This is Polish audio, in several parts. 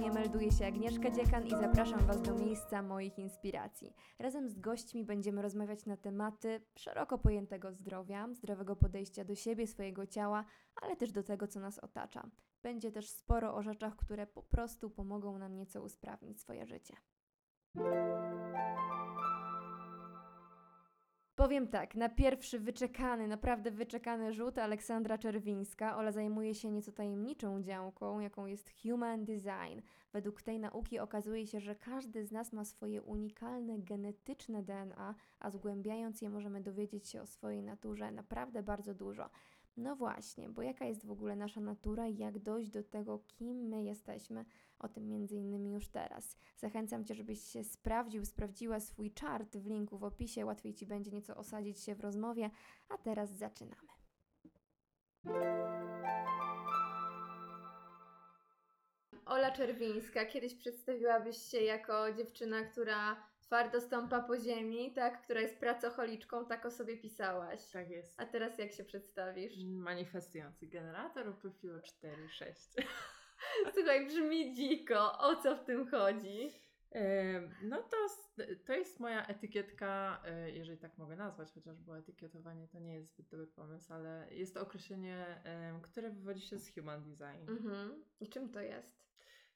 stronie melduje się Agnieszka Dziekan i zapraszam Was do miejsca moich inspiracji. Razem z gośćmi będziemy rozmawiać na tematy szeroko pojętego zdrowia, zdrowego podejścia do siebie, swojego ciała, ale też do tego, co nas otacza. Będzie też sporo o rzeczach, które po prostu pomogą nam nieco usprawnić swoje życie. Powiem tak, na pierwszy wyczekany, naprawdę wyczekany rzut Aleksandra Czerwińska. Ola zajmuje się nieco tajemniczą działką, jaką jest Human Design. Według tej nauki okazuje się, że każdy z nas ma swoje unikalne genetyczne DNA, a zgłębiając je możemy dowiedzieć się o swojej naturze naprawdę bardzo dużo. No właśnie, bo jaka jest w ogóle nasza natura i jak dojść do tego, kim my jesteśmy, o tym między innymi już teraz. Zachęcam Cię, żebyś się sprawdził, sprawdziła swój czart w linku w opisie, łatwiej Ci będzie nieco osadzić się w rozmowie, a teraz zaczynamy. Ola Czerwińska, kiedyś przedstawiłabyś się jako dziewczyna, która twardo stąpa po ziemi, tak? Która jest pracocholiczką, tak o sobie pisałaś. Tak jest. A teraz jak się przedstawisz? Manifestujący generator profilu 4-6. Słuchaj, brzmi dziko. O co w tym chodzi? No to, to jest moja etykietka, e, jeżeli tak mogę nazwać, chociaż było etykietowanie to nie jest zbyt dobry pomysł, ale jest to określenie, które wywodzi się z Human Design. Mhm. I czym to jest?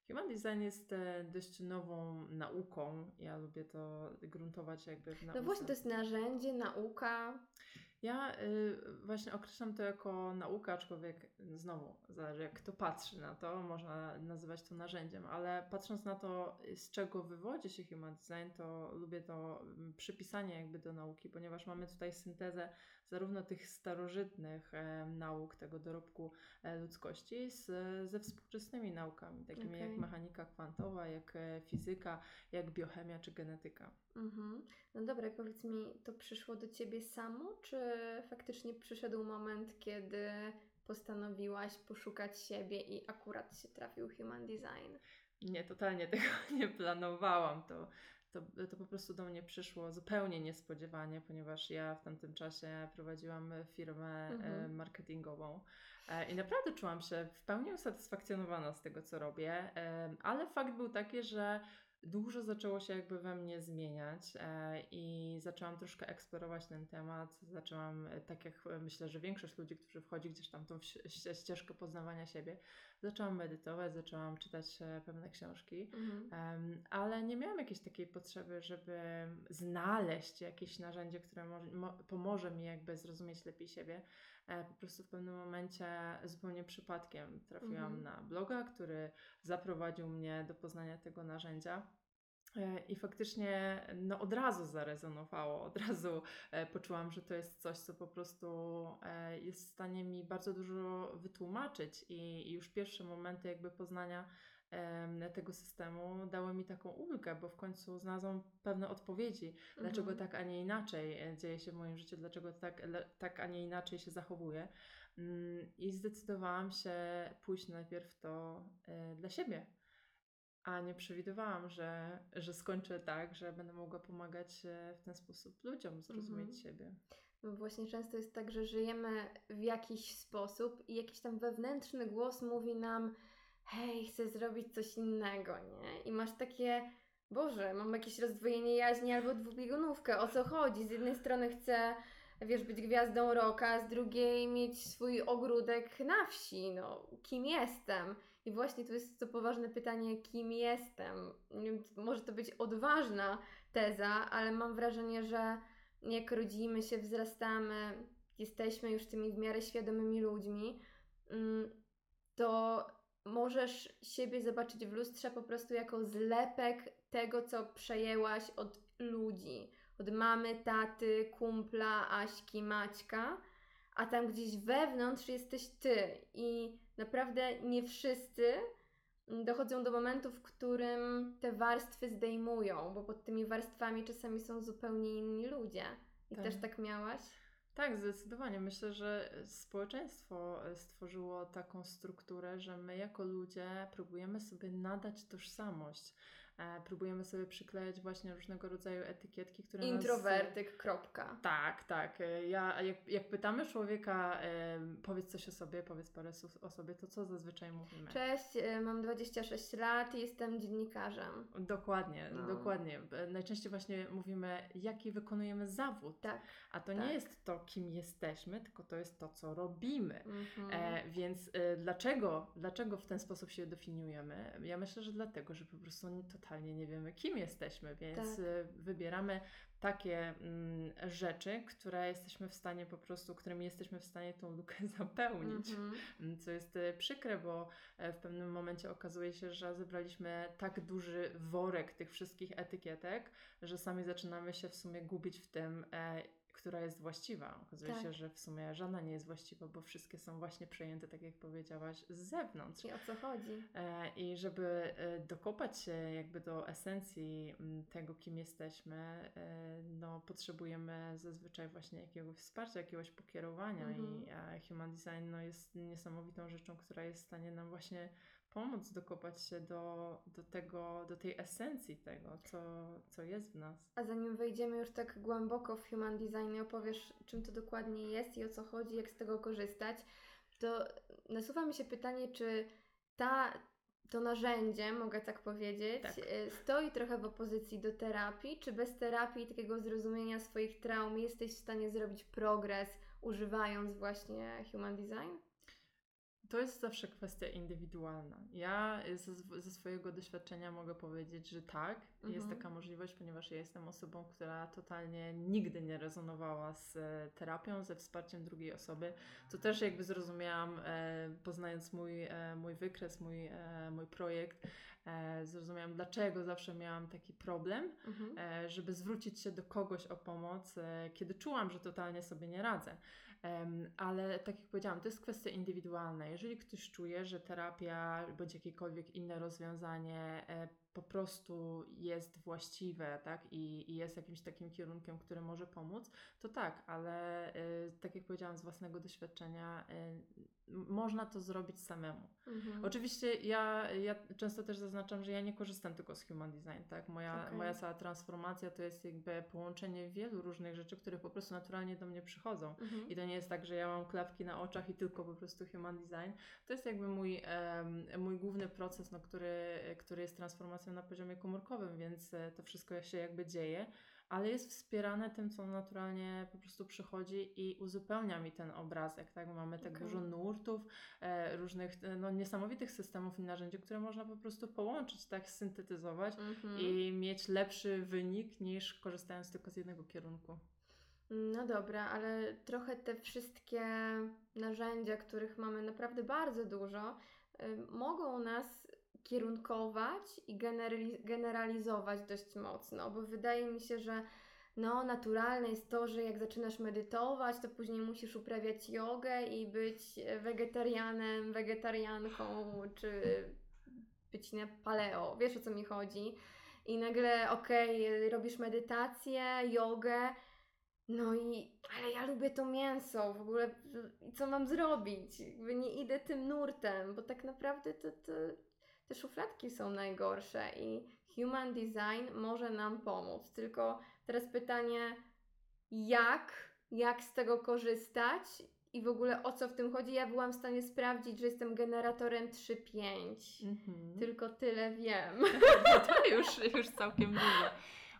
Human Design jest e, dość nową nauką. Ja lubię to gruntować jakby w nauce. No właśnie, to jest narzędzie, nauka. Ja y, właśnie określam to jako naukę, aczkolwiek znowu zależy jak kto patrzy na to, można nazywać to narzędziem, ale patrząc na to, z czego wywodzi się human design, to lubię to mm, przypisanie jakby do nauki, ponieważ mamy tutaj syntezę zarówno tych starożytnych e, nauk, tego dorobku e, ludzkości z, ze współczesnymi naukami, takimi okay. jak mechanika kwantowa, jak e, fizyka, jak biochemia czy genetyka. Mhm. No dobra, powiedz mi, to przyszło do ciebie samo, czy faktycznie przyszedł moment, kiedy postanowiłaś poszukać siebie i akurat się trafił Human Design? Nie, totalnie tego nie planowałam. To, to, to po prostu do mnie przyszło zupełnie niespodziewanie, ponieważ ja w tamtym czasie prowadziłam firmę mhm. marketingową e, i naprawdę czułam się w pełni usatysfakcjonowana z tego, co robię, ale fakt był taki, że dużo zaczęło się jakby we mnie zmieniać e, i zaczęłam troszkę eksplorować ten temat. Zaczęłam, e, tak jak e, myślę, że większość ludzi, którzy wchodzi gdzieś tam tą ścieżkę poznawania siebie, zaczęłam medytować, zaczęłam czytać pewne książki, mhm. ale nie miałam jakiejś takiej potrzeby, żeby znaleźć jakieś narzędzie, które może, mo, pomoże mi jakby zrozumieć lepiej siebie. Po prostu w pewnym momencie zupełnie przypadkiem trafiłam mhm. na bloga, który zaprowadził mnie do poznania tego narzędzia. E, I faktycznie no, od razu zarezonowało, od razu e, poczułam, że to jest coś, co po prostu e, jest w stanie mi bardzo dużo wytłumaczyć. I już pierwsze momenty jakby poznania tego systemu dały mi taką ulgę, bo w końcu znalazłam pewne odpowiedzi, dlaczego mhm. tak, a nie inaczej dzieje się w moim życiu, dlaczego tak, tak, a nie inaczej się zachowuję. Mm, I zdecydowałam się pójść najpierw to dla siebie a nie przewidywałam, że, że skończę tak, że będę mogła pomagać w ten sposób ludziom zrozumieć mhm. siebie. No właśnie często jest tak, że żyjemy w jakiś sposób i jakiś tam wewnętrzny głos mówi nam hej, chcę zrobić coś innego, nie? I masz takie Boże, mam jakieś rozdwojenie jaźni albo dwubiegunówkę, o co chodzi? Z jednej strony chcę wiesz, być gwiazdą roka, z drugiej mieć swój ogródek na wsi, no, kim jestem? I właśnie tu jest to poważne pytanie, kim jestem? Może to być odważna teza, ale mam wrażenie, że jak rodzimy się, wzrastamy, jesteśmy już tymi w miarę świadomymi ludźmi, mm, to możesz siebie zobaczyć w lustrze po prostu jako zlepek tego, co przejęłaś od ludzi, od mamy, taty, kumpla, Aśki, Maćka, a tam gdzieś wewnątrz jesteś ty i naprawdę nie wszyscy dochodzą do momentu, w którym te warstwy zdejmują, bo pod tymi warstwami czasami są zupełnie inni ludzie. I tak. też tak miałaś? Tak, zdecydowanie. Myślę, że społeczeństwo stworzyło taką strukturę, że my jako ludzie próbujemy sobie nadać tożsamość. E, próbujemy sobie przyklejać właśnie różnego rodzaju etykietki, które Introwertyk, nas... kropka. Tak, tak. E, ja, jak, jak pytamy człowieka, e, powiedz coś o sobie, powiedz parę słów o sobie, to co zazwyczaj mówimy? Cześć, mam 26 lat i jestem dziennikarzem. Dokładnie, no. dokładnie. Najczęściej właśnie mówimy, jaki wykonujemy zawód. Tak. A to tak. nie jest to, kim jesteśmy, tylko to jest to, co robimy. Mhm. E, więc e, dlaczego, dlaczego w ten sposób się definiujemy? Ja myślę, że dlatego, że po prostu totalnie nie wiemy, kim jesteśmy, więc Tak. e, wybieramy takie mm, rzeczy, które jesteśmy w stanie po prostu, którymi jesteśmy w stanie tą lukę zapełnić. Mhm. Mm, Co jest e, przykre, bo e, w pewnym momencie okazuje się, że zebraliśmy tak duży worek tych wszystkich etykietek, że sami zaczynamy się w sumie gubić w tym, e, która jest właściwa. Okazuje Tak. się, że w sumie żadna nie jest właściwa, bo wszystkie są właśnie przejęte, tak jak powiedziałaś, z zewnątrz. I o co chodzi? E, I żeby e, dokopać się jakby do esencji tego, kim jesteśmy, e, no potrzebujemy zazwyczaj właśnie jakiegoś wsparcia, jakiegoś pokierowania Mhm. i human design no, jest niesamowitą rzeczą, która jest w stanie nam właśnie pomóc dokopać się do, do tego, do tej esencji tego, co, co jest w nas. A zanim wejdziemy już tak głęboko w human design i opowiesz, czym to dokładnie jest i o co chodzi, jak z tego korzystać, to nasuwa mi się pytanie, czy ta, to narzędzie, mogę tak powiedzieć, Tak. y, stoi trochę w opozycji do terapii, czy bez terapii takiego zrozumienia swoich traum jesteś w stanie zrobić progres, używając właśnie human design? To jest zawsze kwestia indywidualna. Ja ze, ze swojego doświadczenia mogę powiedzieć, że tak, jest Mhm. taka możliwość, ponieważ ja jestem osobą, która totalnie nigdy nie rezonowała z e, terapią, ze wsparciem drugiej osoby. To też jakby zrozumiałam, e, poznając mój, e, mój wykres, mój, e, mój projekt, e, zrozumiałam, dlaczego zawsze miałam taki problem, Mhm. e, żeby zwrócić się do kogoś o pomoc, kiedy czułam, że totalnie sobie nie radzę. Ale tak jak powiedziałam, to jest kwestia indywidualna. Jeżeli ktoś czuje, że terapia bądź jakiekolwiek inne rozwiązanie e, po prostu jest właściwe, tak, i, i jest jakimś takim kierunkiem, który może pomóc, to tak, ale e, tak jak powiedziałam, z własnego doświadczenia, m- można to zrobić samemu. Mhm. Oczywiście ja, ja często też zaznaczam, że ja nie korzystam tylko z human design, tak? Moja, Okej. moja cała transformacja to jest jakby połączenie wielu różnych rzeczy, które po prostu naturalnie do mnie przychodzą. Mhm. I to nie jest tak, że ja mam klapki na oczach i tylko po prostu human design. To jest jakby mój, mój główny proces, no, który, który jest transformacją na poziomie komórkowym, więc e, to wszystko się jakby dzieje, ale jest wspierane tym, co naturalnie po prostu przychodzi i uzupełnia mi ten obrazek, tak? Mamy tak Okej. dużo nurtów, e, różnych e, no, niesamowitych systemów i narzędzi, które można po prostu połączyć, tak? Syntetyzować Mhm. i mieć lepszy wynik niż korzystając tylko z jednego kierunku. No dobra, ale trochę te wszystkie narzędzia, których mamy naprawdę bardzo dużo, mogą nas kierunkować i generali- generalizować dość mocno, bo wydaje mi się, że no, naturalne jest to, że jak zaczynasz medytować, to później musisz uprawiać jogę i być wegetarianem, wegetarianką, czy być na paleo. Wiesz o co mi chodzi? I nagle, okej, robisz medytację, jogę, no i, ale ja lubię to mięso, w ogóle co mam zrobić? Nie idę tym nurtem, bo tak naprawdę to, to, te szufladki są najgorsze i human design może nam pomóc. Tylko teraz pytanie, jak, jak z tego korzystać i w ogóle o co w tym chodzi? Ja byłam w stanie sprawdzić, że jestem generatorem 3-5. Mhm. Tylko tyle wiem. to już, już całkiem dużo.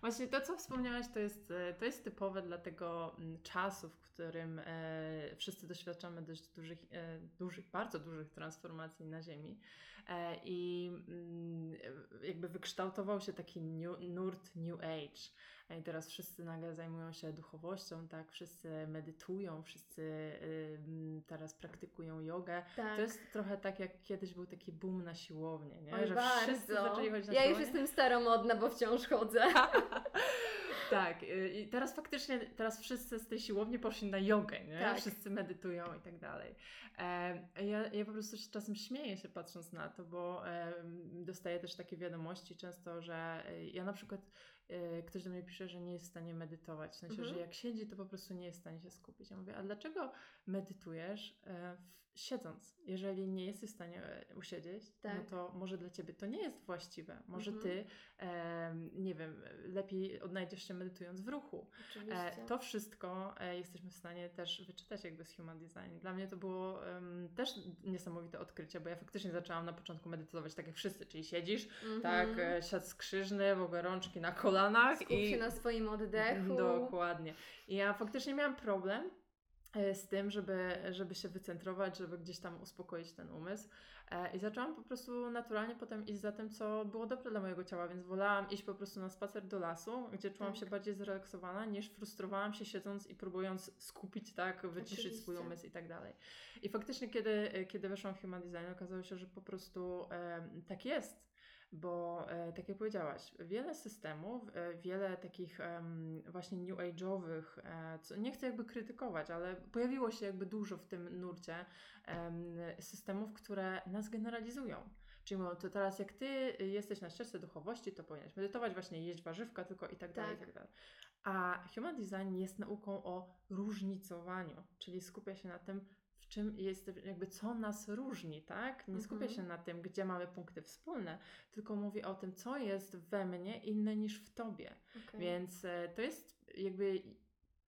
Właśnie to, co wspomniałaś, to jest, e, to jest typowe dla tego mm, czasu, w którym e, wszyscy doświadczamy dość dużych, e, dużych, bardzo dużych transformacji na Ziemi. E, I mm, jakby wykształtował się taki new, nurt New Age. E, I teraz wszyscy nagle zajmują się duchowością, tak? Wszyscy medytują, wszyscy y, teraz praktykują jogę. Tak. To jest trochę tak, jak kiedyś był taki boom na siłownię, nie? Oj, że bardzo. wszyscy zaczęli chodzić na Ja już siłownię. jestem staromodna, bo wciąż chodzę. tak, y, i teraz faktycznie, teraz wszyscy z tej siłowni poszli na jogę, nie? Tak. Wszyscy medytują i tak dalej. E, ja, ja po prostu czasem śmieję się patrząc na to, bo e, dostaję też takie wiadomości często, że e, ja na przykład ktoś do mnie pisze, że nie jest w stanie medytować, w sensie, Mhm. że jak siedzi, to po prostu nie jest w stanie się skupić. Ja mówię, a dlaczego medytujesz w, siedząc? Jeżeli nie jesteś w stanie e, usiedzieć, no Tak. to może dla ciebie to nie jest właściwe. Może Mhm. ty, nie wiem, lepiej odnajdziesz się medytując w ruchu. Oczywiście. E, to wszystko e, jesteśmy w stanie też wyczytać jakby z Human Design. Dla mnie to było też niesamowite odkrycie, bo ja faktycznie zaczęłam na początku medytować tak jak wszyscy, czyli siedzisz, Mhm. tak, e, siad skrzyżny, w ogóle rączki na kolanach Skup i się na swoim oddechu. Dokładnie. I ja faktycznie miałam problem e, z tym, żeby, żeby się wycentrować, żeby gdzieś tam uspokoić ten umysł. E, I zaczęłam po prostu naturalnie potem iść za tym, co było dobre dla mojego ciała, więc wolałam iść po prostu na spacer do lasu, gdzie czułam Tak. się bardziej zrelaksowana, niż frustrowałam się siedząc i próbując skupić, tak, wyciszyć swój Oczywiście. umysł i tak dalej. I faktycznie, kiedy, kiedy weszłam w Human Design, okazało się, że po prostu e, tak jest. Bo e, tak jak powiedziałaś, wiele systemów, e, wiele takich właśnie new age'owych, e, co nie chcę jakby krytykować, ale pojawiło się jakby dużo w tym nurcie em, systemów, które nas generalizują. Czyli mówią, to teraz jak ty jesteś na ścieżce duchowości, to powinieneś medytować, właśnie jeść warzywka tylko i tak dalej, i Tak. tak dalej. A Human Design jest nauką o różnicowaniu, czyli skupia się na tym, czym jest, jakby co nas różni, tak? Nie skupia Mhm. się na tym, gdzie mamy punkty wspólne, tylko mówi o tym, co jest we mnie inne niż w tobie. Okej. Więc e, to jest jakby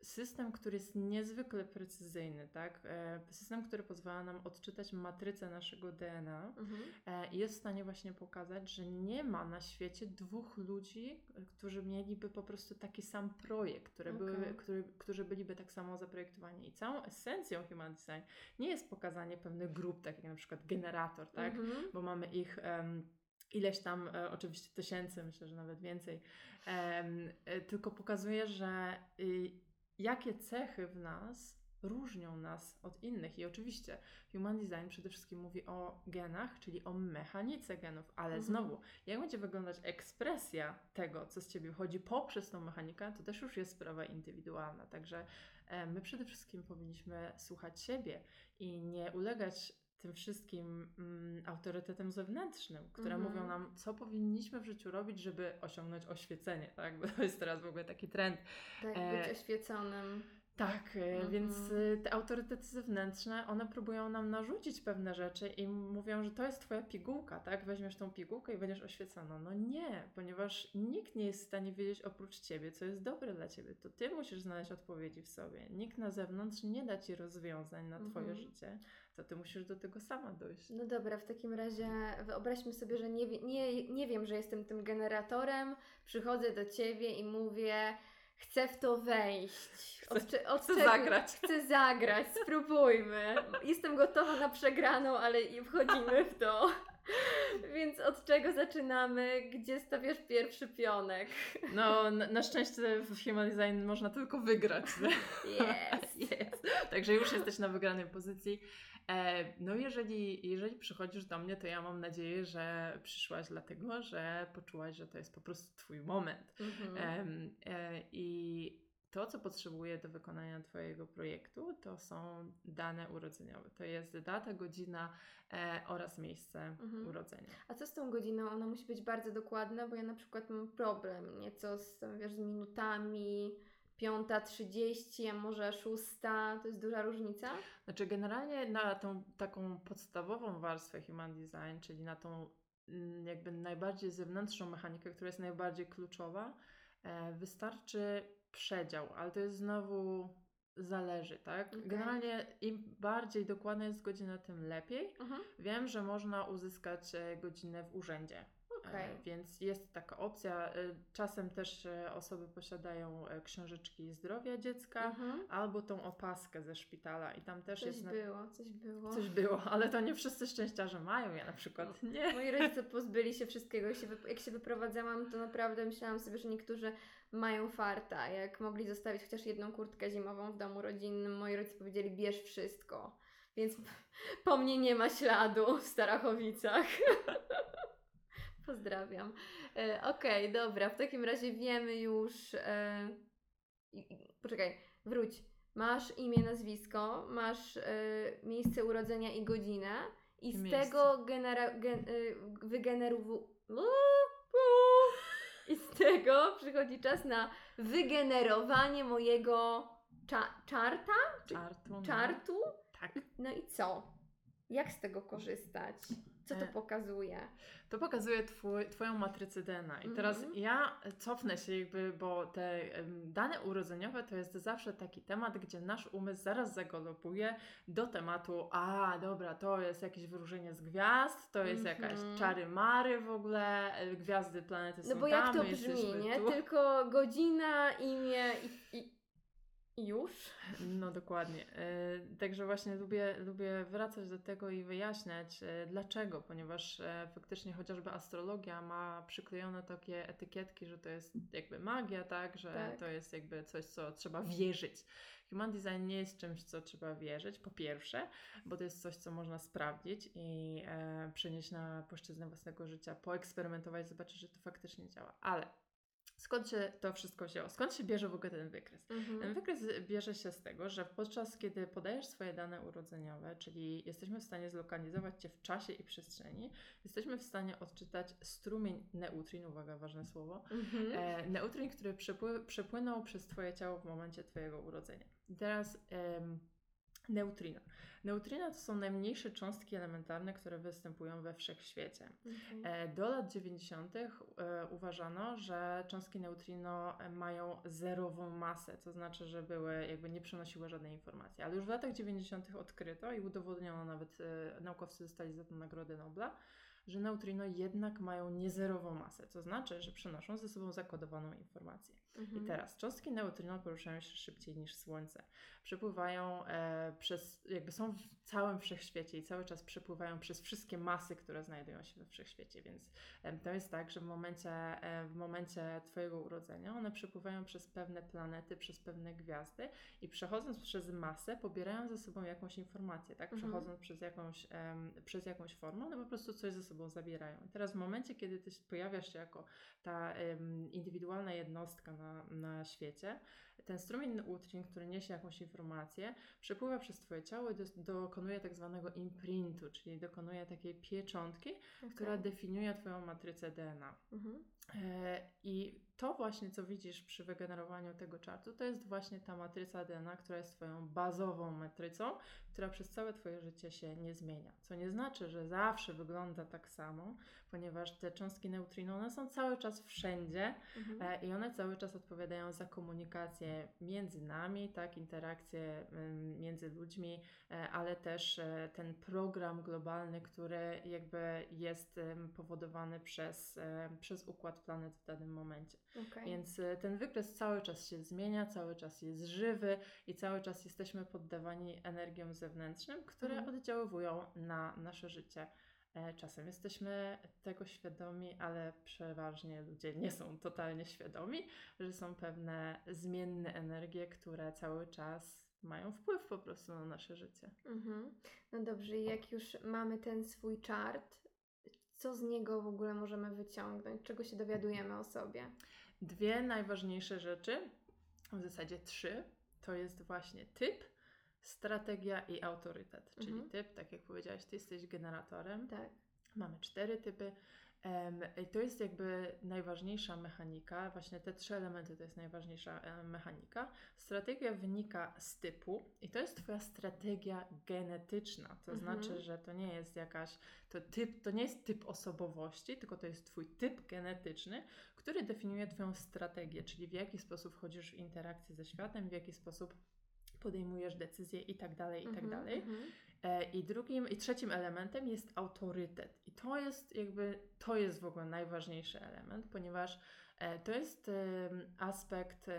system, który jest niezwykle precyzyjny, tak? E, system, który pozwala nam odczytać matrycę naszego DNA Mhm. e, jest w stanie właśnie pokazać, że nie ma na świecie dwóch ludzi, e, którzy mieliby po prostu taki sam projekt, które były, Okej. który, którzy byliby tak samo zaprojektowani. I całą esencją Human Design nie jest pokazanie pewnych grup, tak jak na przykład generator, tak? Mhm. bo mamy ich em, ileś tam, e, oczywiście tysięcy, myślę, że nawet więcej, em, e, tylko pokazuje, że y, jakie cechy w nas różnią nas od innych. I oczywiście Human Design przede wszystkim mówi o genach, czyli o mechanice genów, ale Mhm. znowu, jak będzie wyglądać ekspresja tego, co z Ciebie wychodzi poprzez tą mechanikę, to też już jest sprawa indywidualna. Także e, my przede wszystkim powinniśmy słuchać siebie i nie ulegać tym wszystkim mm, autorytetem zewnętrznym, które Mhm. mówią nam, co powinniśmy w życiu robić, żeby osiągnąć oświecenie, tak? Bo to jest teraz w ogóle taki trend. Tak, E, być oświeconym. Tak, e, Mhm. więc e, te autorytety zewnętrzne, one próbują nam narzucić pewne rzeczy i mówią, że to jest twoja pigułka, tak? Weźmiesz tą pigułkę i będziesz oświecona. No nie, ponieważ nikt nie jest w stanie wiedzieć oprócz ciebie, co jest dobre dla ciebie. To ty musisz znaleźć odpowiedzi w sobie. Nikt na zewnątrz nie da ci rozwiązań na twoje Mhm. życie. To ty musisz do tego sama dojść. No dobra, w takim razie wyobraźmy sobie, że nie, nie, nie wiem, że jestem tym generatorem, przychodzę do ciebie i mówię, chcę w to wejść. Od, cze- od chcę czego- zagrać. Chcę zagrać, spróbujmy. Jestem gotowa na przegraną, ale i wchodzimy w to. Więc od czego zaczynamy? Gdzie stawiasz pierwszy pionek? No, na, na szczęście w Human Design można tylko wygrać. Jest. Jest. Także już jesteś na wygranej pozycji. E, no jeżeli, jeżeli przychodzisz do mnie, to ja mam nadzieję, że przyszłaś dlatego, że poczułaś, że to jest po prostu Twój moment. Mhm. E, I to, co potrzebuję do wykonania Twojego projektu, to są dane urodzeniowe. To jest data, godzina e, oraz miejsce Mhm. urodzenia. A co z tą godziną? Ona musi być bardzo dokładna, bo ja na przykład mam problem nieco z, wiesz, z minutami. Piąta, trzydzieści, a może szósta. To jest duża różnica? Znaczy, generalnie na tą taką podstawową warstwę Human Design, czyli na tą mm, jakby najbardziej zewnętrzną mechanikę, która jest najbardziej kluczowa, e, wystarczy przedział, ale to jest znowu zależy, tak? Okej. Generalnie im bardziej dokładna jest godzina, tym lepiej. Mhm. Wiem, że można uzyskać e, godzinę w urzędzie. Okej. E, Więc jest taka opcja. E, Czasem też e, osoby posiadają książeczki zdrowia dziecka Mhm. albo tą opaskę ze szpitala i tam też Coś jest na... było, coś było. coś było, ale to nie wszyscy szczęściarze mają. Ja na przykład nie. Moi rodzice pozbyli się wszystkiego. Jak się, jak się wyprowadzałam, to naprawdę myślałam sobie, że niektórzy mają farta. Jak mogli zostawić chociaż jedną kurtkę zimową w domu rodzinnym, moi rodzice powiedzieli, bierz wszystko. Więc po mnie nie ma śladu w Starachowicach. Pozdrawiam. E, Okej, okay, dobra, w takim razie wiemy już. E, poczekaj, wróć. Masz imię, nazwisko, masz e, miejsce urodzenia i godzinę, i z miejsce. tego genera, gen, e, wygenerowu. I z tego przychodzi czas na wygenerowanie mojego cza, czarta? Czartu. No. Czartu? Tak. No i co? Jak z tego korzystać? Co to e, pokazuje? To pokazuje twój, Twoją matrycę DNA. I teraz mm -hmm. ja cofnę się jakby, bo te dane urodzeniowe to jest zawsze taki temat, gdzie nasz umysł zaraz zagalopuje do tematu, a dobra, to jest jakieś wyróżnienie z gwiazd, to jest mm -hmm. jakaś czary mary w ogóle, e, gwiazdy, planety są No bo jak to brzmi, nie? Tu. Tylko godzina, imię i i już? No dokładnie. E, także właśnie lubię, lubię wracać do tego i wyjaśniać e, dlaczego, ponieważ e, faktycznie chociażby astrologia ma przyklejone takie etykietki, że to jest jakby magia, tak, że tak. to jest jakby coś, co trzeba wierzyć. Human design nie jest czymś, co trzeba wierzyć, po pierwsze, bo to jest coś, co można sprawdzić i przenieść na płaszczyznę własnego życia, poeksperymentować, zobaczyć, że to faktycznie działa. Ale Skąd się to wszystko wzięło? Skąd się bierze w ogóle ten wykres? Mhm. Ten wykres bierze się z tego, że podczas kiedy podajesz swoje dane urodzeniowe, czyli jesteśmy w stanie zlokalizować Cię w czasie i przestrzeni, jesteśmy w stanie odczytać strumień neutrin, uwaga, ważne słowo, mhm. e, neutrin, który przepły, przepłynął przez Twoje ciało w momencie Twojego urodzenia. I teraz... Em, Neutrino. Neutrino to są najmniejsze cząstki elementarne, które występują we wszechświecie. Okay. Do lat 90. E, uważano, że cząstki neutrino mają zerową masę, to znaczy, że były, jakby nie przenosiły żadnej informacji. Ale już w latach 90. odkryto i udowodniono, nawet e, naukowcy dostali za to Nagrodę Nobla, że neutrino jednak mają niezerową masę, co znaczy, że przenoszą ze sobą zakodowaną informację. Mhm. I teraz cząstki neutrino poruszają się szybciej niż Słońce. Przepływają e, przez, jakby są w całym wszechświecie i cały czas przepływają przez wszystkie masy, które znajdują się we wszechświecie, więc e, to jest tak, że w momencie, e, w momencie Twojego urodzenia one przepływają przez pewne planety, przez pewne gwiazdy i przechodząc przez masę pobierają ze sobą jakąś informację, tak? Mhm. Przechodząc przez jakąś, przez jakąś formę, one po prostu coś ze sobą zabierają. I teraz w momencie, kiedy Ty pojawiasz się jako ta indywidualna jednostka na na, świecie. Ten strumień neutrin, który niesie jakąś informację, przepływa przez Twoje ciało i do, dokonuje tak zwanego imprintu, czyli dokonuje takiej pieczątki, okay. która definiuje Twoją matrycę DNA. Mhm. E, I to właśnie, co widzisz przy wygenerowaniu tego czartu, to jest właśnie ta matryca DNA, która jest Twoją bazową matrycą, która przez całe Twoje życie się nie zmienia. Co nie znaczy, że zawsze wygląda tak samo, ponieważ te cząstki neutrino, one są cały czas wszędzie mhm. e, i one cały czas odpowiadają za komunikację między nami, tak, interakcje między ludźmi, e, ale też e, ten program globalny, który jakby jest powodowany przez, przez układ planet w danym momencie. Okay. Więc ten wykres cały czas się zmienia, cały czas jest żywy i cały czas jesteśmy poddawani energiom zewnętrznym, które mhm. oddziaływują na nasze życie. E, czasem jesteśmy tego świadomi, ale przeważnie ludzie nie są totalnie świadomi, że są pewne zmienne energie, które cały czas mają wpływ po prostu na nasze życie. Mhm. No dobrze, jak już mamy ten swój chart, co z niego w ogóle możemy wyciągnąć? Czego się dowiadujemy o sobie? Dwie najważniejsze rzeczy, w zasadzie trzy, to jest właśnie typ, strategia i autorytet. Czyli mhm. typ, tak jak powiedziałaś, ty jesteś generatorem. Tak. Mamy cztery typy. To jest jakby najważniejsza mechanika, właśnie te trzy elementy to jest najważniejsza mechanika. Strategia wynika z typu i to jest Twoja strategia genetyczna. To mhm. znaczy, że to nie jest jakaś, to, typ, to nie jest typ osobowości, tylko to jest Twój typ genetyczny, który definiuje Twoją strategię, czyli w jaki sposób wchodzisz w interakcję ze światem, w jaki sposób podejmujesz decyzje i tak dalej, i tak mhm, dalej. Mhm. E, I drugim, i trzecim elementem jest autorytet. I to jest jakby, to jest w ogóle najważniejszy element, ponieważ e, to jest aspekt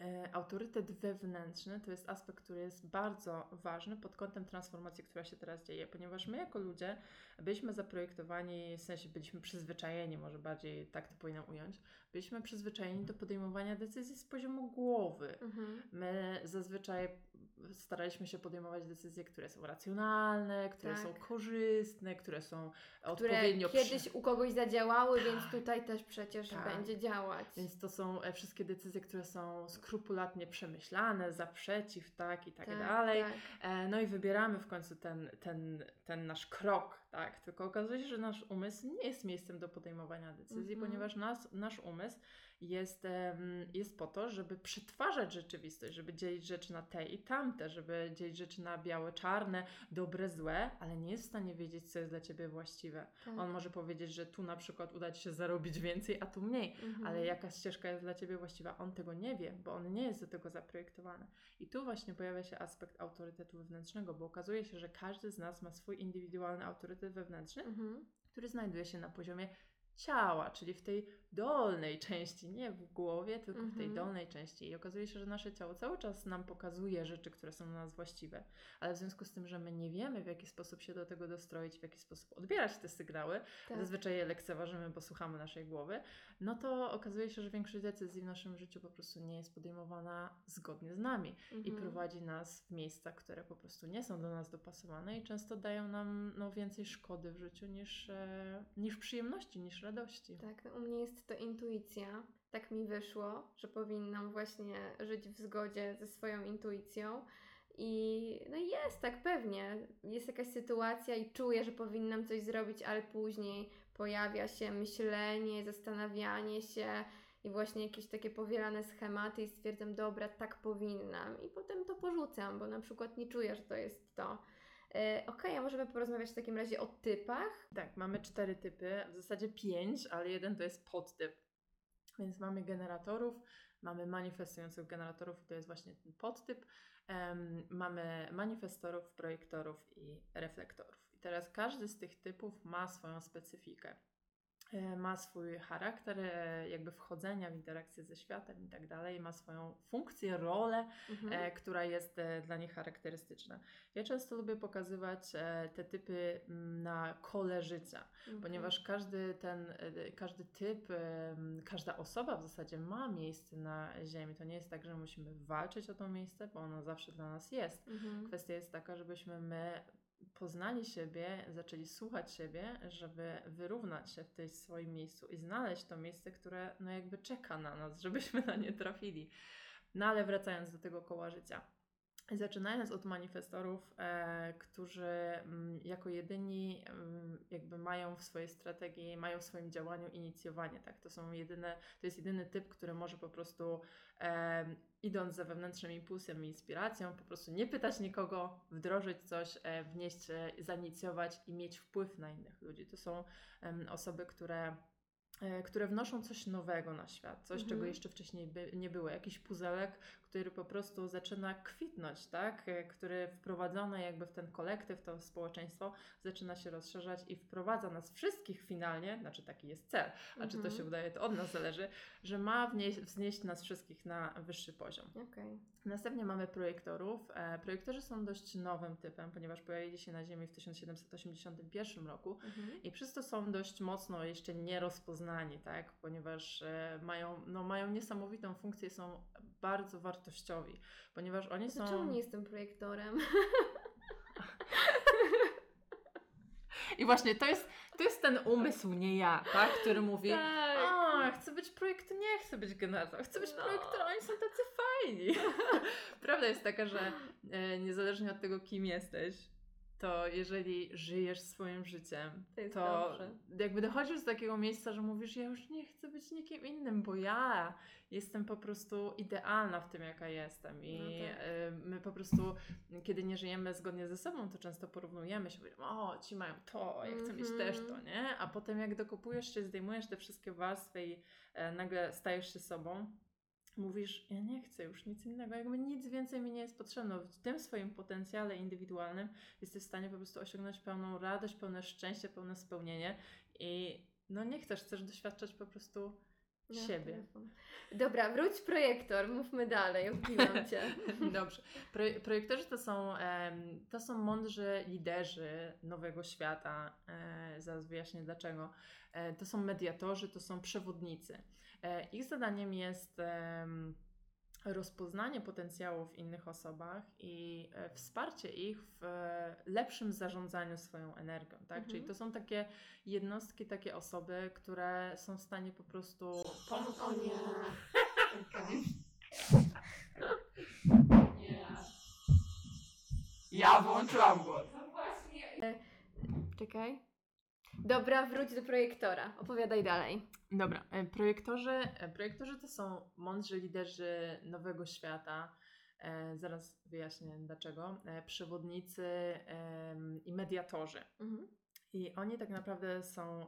E, autorytet wewnętrzny to jest aspekt, który jest bardzo ważny pod kątem transformacji, która się teraz dzieje, ponieważ my jako ludzie byliśmy zaprojektowani, w sensie byliśmy przyzwyczajeni, może bardziej tak to powinnam ująć, byliśmy przyzwyczajeni do podejmowania decyzji z poziomu głowy. Mhm. My zazwyczaj staraliśmy się podejmować decyzje, które są racjonalne, które Tak. są korzystne, które są Które odpowiednio kiedyś u kogoś zadziałały, więc Tak. tutaj też przecież Tak. będzie działać. Więc to są e, wszystkie decyzje, które są skrupulatnie przemyślane, za, przeciw, tak i tak, dalej. tak. E, No i wybieramy w końcu ten, ten, ten nasz krok, tak? Tylko okazuje się, że nasz umysł nie jest miejscem do podejmowania decyzji, Mhm. ponieważ nas, nasz umysł jest, jest po to, żeby przetwarzać rzeczywistość, żeby dzielić rzeczy na te i tamte, żeby dzielić rzeczy na białe, czarne, dobre, złe, ale nie jest w stanie wiedzieć, co jest dla ciebie właściwe. tak. On może powiedzieć, że tu na przykład uda ci się zarobić więcej, a tu mniej Mhm. ale jaka ścieżka jest dla ciebie właściwa, on tego nie wie, bo on nie jest do tego zaprojektowany. I tu właśnie pojawia się aspekt autorytetu wewnętrznego, bo okazuje się, że każdy z nas ma swój indywidualny autorytet wewnętrzny, Mhm. który znajduje się na poziomie ciała, czyli w tej dolnej części, nie w głowie, tylko w tej Mhm. dolnej części. I okazuje się, że nasze ciało cały czas nam pokazuje rzeczy, które są dla nas właściwe, ale w związku z tym, że my nie wiemy, w jaki sposób się do tego dostroić, w jaki sposób odbierać te sygnały, Tak. zazwyczaj je lekceważymy, bo słuchamy naszej głowy, no to okazuje się, że większość decyzji w naszym życiu po prostu nie jest podejmowana zgodnie z nami i Mhm. prowadzi nas w miejsca, które po prostu nie są do nas dopasowane i często dają nam no, więcej szkody w życiu niż, e, niż przyjemności, niż radości. Tak, u mnie jest to intuicja. Tak mi wyszło, że powinnam właśnie żyć w zgodzie ze swoją intuicją. I no jest tak pewnie. Jest jakaś sytuacja i czuję, że powinnam coś zrobić, ale później pojawia się myślenie, zastanawianie się i właśnie jakieś takie powielane schematy i stwierdzam, dobra, tak powinnam. I potem to porzucam, bo na przykład nie czuję, że to jest to. E, Okej, a możemy porozmawiać w takim razie o typach. Tak, mamy cztery typy, w zasadzie pięć, ale jeden to jest podtyp. Więc mamy generatorów, mamy manifestujących generatorów, to jest właśnie ten podtyp. Em, mamy manifestorów, projektorów i reflektorów. I teraz każdy z tych typów ma swoją specyfikę. E, Ma swój charakter, e, jakby wchodzenia w interakcję ze światem i tak dalej, ma swoją funkcję, rolę, Mhm. e, która jest e, dla nich charakterystyczna. Ja często lubię pokazywać te typy mm, na kole życia, Okej. ponieważ każdy ten, każdy typ, każda osoba w zasadzie ma miejsce na Ziemi. To nie jest tak, że musimy walczyć o to miejsce, bo ono zawsze dla nas jest. Mhm. Kwestia jest taka, żebyśmy my poznali siebie, zaczęli słuchać siebie, żeby wyrównać się w tej swoim miejscu i znaleźć to miejsce, które no jakby czeka na nas, żebyśmy na nie trafili. No ale wracając do tego koła życia. Zaczynając od manifestorów, e, którzy mm, jako jedyni mm, jakby mają w swojej strategii, mają w swoim działaniu inicjowanie, tak? To są jedyne, to jest jedyny typ, który może po prostu e, idąc za wewnętrznym impulsem i inspiracją, po prostu nie pytać nikogo, wdrożyć coś, e, wnieść, e, zainicjować i mieć wpływ na innych ludzi. To są osoby, które e, które wnoszą coś nowego na świat, coś, Mhm. czego jeszcze wcześniej by, nie było. Jakiś puzelek, który po prostu zaczyna kwitnąć, tak? E, Który wprowadzony jakby w ten kolektyw, to społeczeństwo zaczyna się rozszerzać i wprowadza nas wszystkich finalnie, znaczy taki jest cel, a czy to Mhm. się udaje, to od nas zależy, że ma wnieść, wznieść nas wszystkich na wyższy poziom. Okej. Następnie mamy projektorów. E, projektorzy są dość nowym typem, ponieważ pojawili się na Ziemi w 1781 roku Mhm. i przez to są dość mocno jeszcze nierozpoznani, tak? ponieważ e, mają, no, mają niesamowitą funkcję, są bardzo wartościowi, ponieważ oni są... Dlaczego nie jestem projektorem? I właśnie to jest, to jest ten umysł, nie ja, tak? który mówi, tak. a chcę być projekt, nie chcę być generator, chcę być No. projektorem, oni są tacy fajni. Prawda jest taka, że e, niezależnie od tego, kim jesteś, to jeżeli żyjesz swoim życiem, To to jakby dochodzisz do takiego miejsca, że mówisz, ja już nie chcę być nikim innym, bo ja jestem po prostu idealna w tym, jaka jestem. I No tak. e, my po prostu, kiedy nie żyjemy zgodnie ze sobą, to często porównujemy się, mówimy, o, ci mają to, ja chcę mieć Mhm. też to, nie? A potem jak dokopujesz się, zdejmujesz te wszystkie warstwy i e, nagle stajesz się sobą, mówisz, ja nie chcę już nic innego, jakby nic więcej mi nie jest potrzebne. W tym swoim potencjale indywidualnym jesteś w stanie po prostu osiągnąć pełną radość, pełne szczęście, pełne spełnienie i no nie chcesz, chcesz doświadczać po prostu Ja siebie. Telefon. Dobra, wróć projektor, mówmy dalej, odbiłam Cię. Dobrze. Pro, projektorzy to są, to są mądrzy liderzy nowego świata. E, zaraz wyjaśnię dlaczego. E, to są mediatorzy, to są przewodnicy. E, ich zadaniem jest rozpoznanie potencjału w innych osobach i e, wsparcie ich w e, lepszym zarządzaniu swoją energią, tak? Mhm. Czyli to są takie jednostki, takie osoby, które są w stanie po prostu pomóc. O nie. nie. Ja włączyłam głos. No właśnie. Czekaj. Dobra, wróć do projektora. Opowiadaj dalej. Dobra, e, projektorzy, e, projektorzy to są mądrzy liderzy nowego świata. E, zaraz wyjaśnię dlaczego. E, przewodnicy i mediatorzy. Mhm. I oni tak naprawdę są,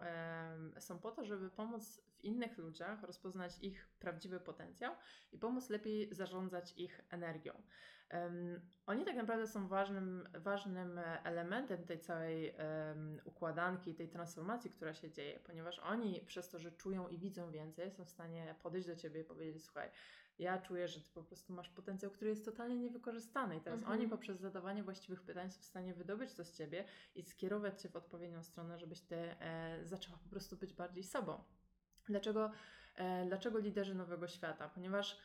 są po to, żeby pomóc w innych ludziach rozpoznać ich prawdziwy potencjał i pomóc lepiej zarządzać ich energią. Um, oni tak naprawdę są ważnym, ważnym elementem tej całej um, układanki, tej transformacji, która się dzieje, ponieważ oni przez to, że czują i widzą więcej, są w stanie podejść do ciebie i powiedzieć: Słuchaj, ja czuję, że ty po prostu masz potencjał, który jest totalnie niewykorzystany. I teraz mhm. oni poprzez zadawanie właściwych pytań są w stanie wydobyć to z ciebie i skierować cię w odpowiednią stronę, żebyś ty e, zaczęła po prostu być bardziej sobą. Dlaczego, e, dlaczego liderzy nowego świata? Ponieważ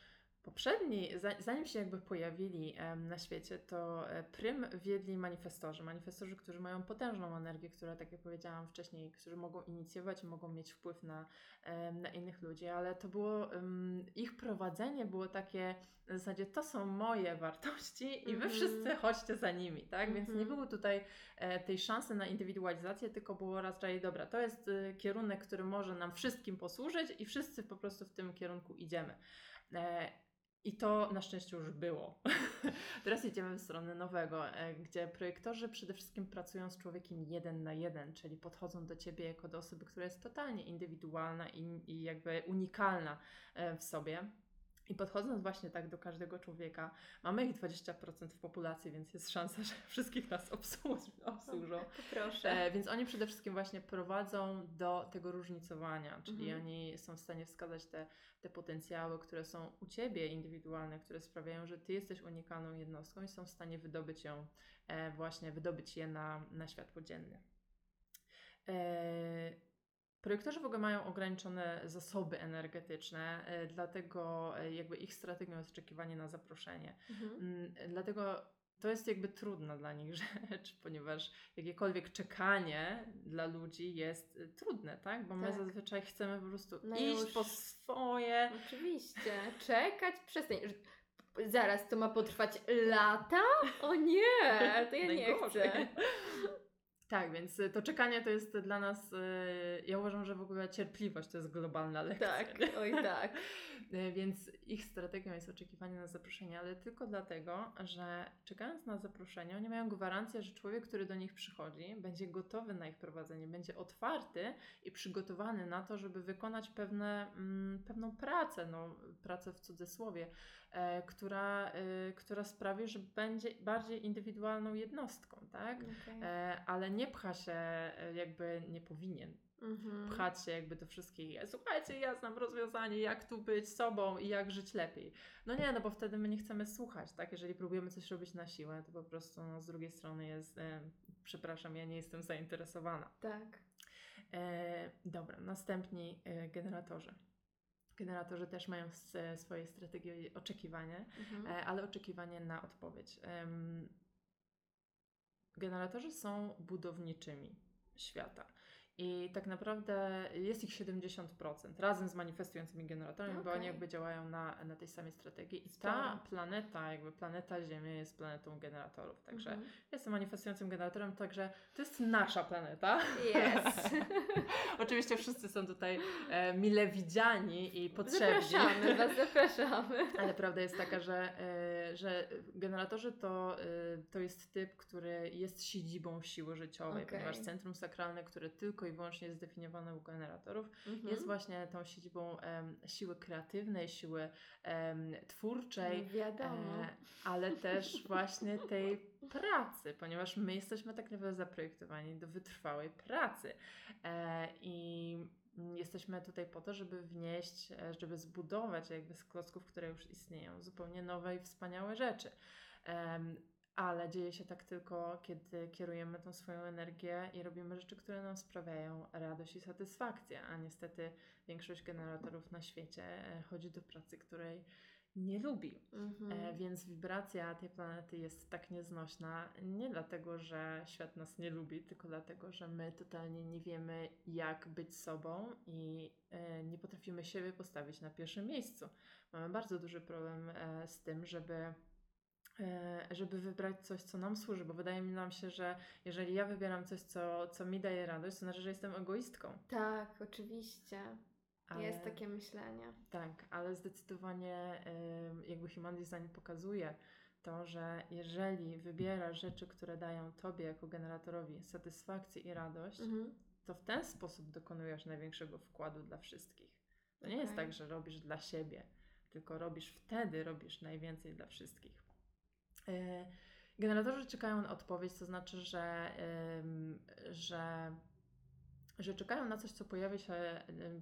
poprzedni, zanim się jakby pojawili na świecie, to e, prym wiedli manifestorzy. Manifestorzy, którzy mają potężną energię, która, tak jak powiedziałam wcześniej, którzy mogą inicjować, mogą mieć wpływ na, na innych ludzi, ale to było, ich prowadzenie było takie w zasadzie to są moje wartości i wy -hmm. wszyscy chodźcie za nimi, tak? Więc nie mhm. było tutaj e, tej szansy na indywidualizację, tylko było raczej, dobra, to jest y, kierunek, który może nam wszystkim posłużyć i wszyscy po prostu w tym kierunku idziemy. I to na szczęście już było. Teraz idziemy w stronę nowego, e, gdzie projektorzy przede wszystkim pracują z człowiekiem jeden na jeden, czyli podchodzą do ciebie jako do osoby, która jest totalnie indywidualna i, i jakby unikalna e, w sobie. I podchodząc właśnie tak do każdego człowieka, mamy ich 20% w populacji, więc jest szansa, że wszystkich nas obsłużą. Proszę. E, więc oni przede wszystkim właśnie prowadzą do tego różnicowania, czyli mhm. oni są w stanie wskazać te, te potencjały, które są u Ciebie indywidualne, które sprawiają, że Ty jesteś unikalną jednostką i są w stanie wydobyć ją, e, właśnie wydobyć je na, na światło dzienne. E, Projektorzy w ogóle mają ograniczone zasoby energetyczne, e, dlatego e, jakby ich strategią jest oczekiwanie na zaproszenie. Mhm. Mm, dlatego to jest jakby trudna dla nich rzecz, ponieważ jakiekolwiek czekanie dla ludzi jest e, trudne, tak? Bo tak. my zazwyczaj chcemy po prostu no iść już... po swoje. Oczywiście. Czekać, przestań. Zaraz, to ma potrwać lata? O nie, to ja nie chcę. Tak, więc y, to czekanie to jest dla nas, y, ja uważam, że w ogóle cierpliwość to jest globalna lekcja. Tak, oj tak. Y, więc ich strategią jest oczekiwanie na zaproszenie, ale tylko dlatego, że czekając na zaproszenie, oni mają gwarancję, że człowiek, który do nich przychodzi, będzie gotowy na ich prowadzenie, będzie otwarty i przygotowany na to, żeby wykonać pewne, mm, pewną pracę, no, pracę w cudzysłowie, która, e, która sprawi, że będzie bardziej indywidualną jednostką, tak? Okay. E, ale nie pcha się, e, jakby nie powinien mhm. pchać się jakby do wszystkich. Słuchajcie, ja znam rozwiązanie, jak tu być sobą i jak żyć lepiej. No nie, no bo wtedy my nie chcemy słuchać, tak? Jeżeli próbujemy coś robić na siłę, to po prostu no, z drugiej strony jest, e, przepraszam, ja nie jestem zainteresowana. Tak. E, dobra, następni e, generatorzy. Generatorzy też mają swoje strategie oczekiwania, mhm. E, ale oczekiwanie na odpowiedź. Generatorzy są budowniczymi świata. I tak naprawdę jest ich 70% razem z manifestującymi generatorami, okay. bo oni jakby działają na, na tej samej strategii. I ta planeta, jakby planeta Ziemia jest planetą generatorów. Także mm -hmm. jestem manifestującym generatorem, także to jest nasza planeta. Jest. Oczywiście wszyscy są tutaj e, mile widziani i potrzebni. Zapraszamy Was, zapraszamy. Ale prawda jest taka, że, e, że generatorzy to, e, to jest typ, który jest siedzibą siły życiowej, okay. ponieważ centrum sakralne, które tylko i wyłącznie zdefiniowane u generatorów, mhm. jest właśnie tą siedzibą um, siły kreatywnej, siły twórczej, no wiadomo. E, ale też właśnie tej pracy, ponieważ my jesteśmy tak naprawdę zaprojektowani do wytrwałej pracy. E, I jesteśmy tutaj po to, żeby wnieść, e, żeby zbudować jakby z klocków, które już istnieją, zupełnie nowe i wspaniałe rzeczy. Ale dzieje się tak tylko, kiedy kierujemy tą swoją energię i robimy rzeczy, które nam sprawiają radość i satysfakcję, a niestety większość generatorów na świecie e, chodzi do pracy, której nie lubi. Mhm. E, więc wibracja tej planety jest tak nieznośna nie dlatego, że świat nas nie lubi, tylko dlatego, że my totalnie nie wiemy, jak być sobą i e, nie potrafimy siebie postawić na pierwszym miejscu. Mamy bardzo duży problem e, z tym, żeby e, żeby wybrać coś, co nam służy, bo wydaje mi nam się, że jeżeli ja wybieram coś, co, co mi daje radość, to znaczy, że jestem egoistką. Tak, oczywiście. Ale, Jest takie myślenie. Tak, ale zdecydowanie jakby Human Design pokazuje to, że jeżeli wybierasz rzeczy, które dają Tobie jako generatorowi satysfakcję i radość, mhm. to w ten sposób dokonujesz największego wkładu dla wszystkich. To nie okay. jest tak, że robisz dla siebie, tylko robisz wtedy, robisz najwięcej dla wszystkich. E, generatorzy czekają na odpowiedź, to znaczy, że, że że czekają na coś, co pojawia się,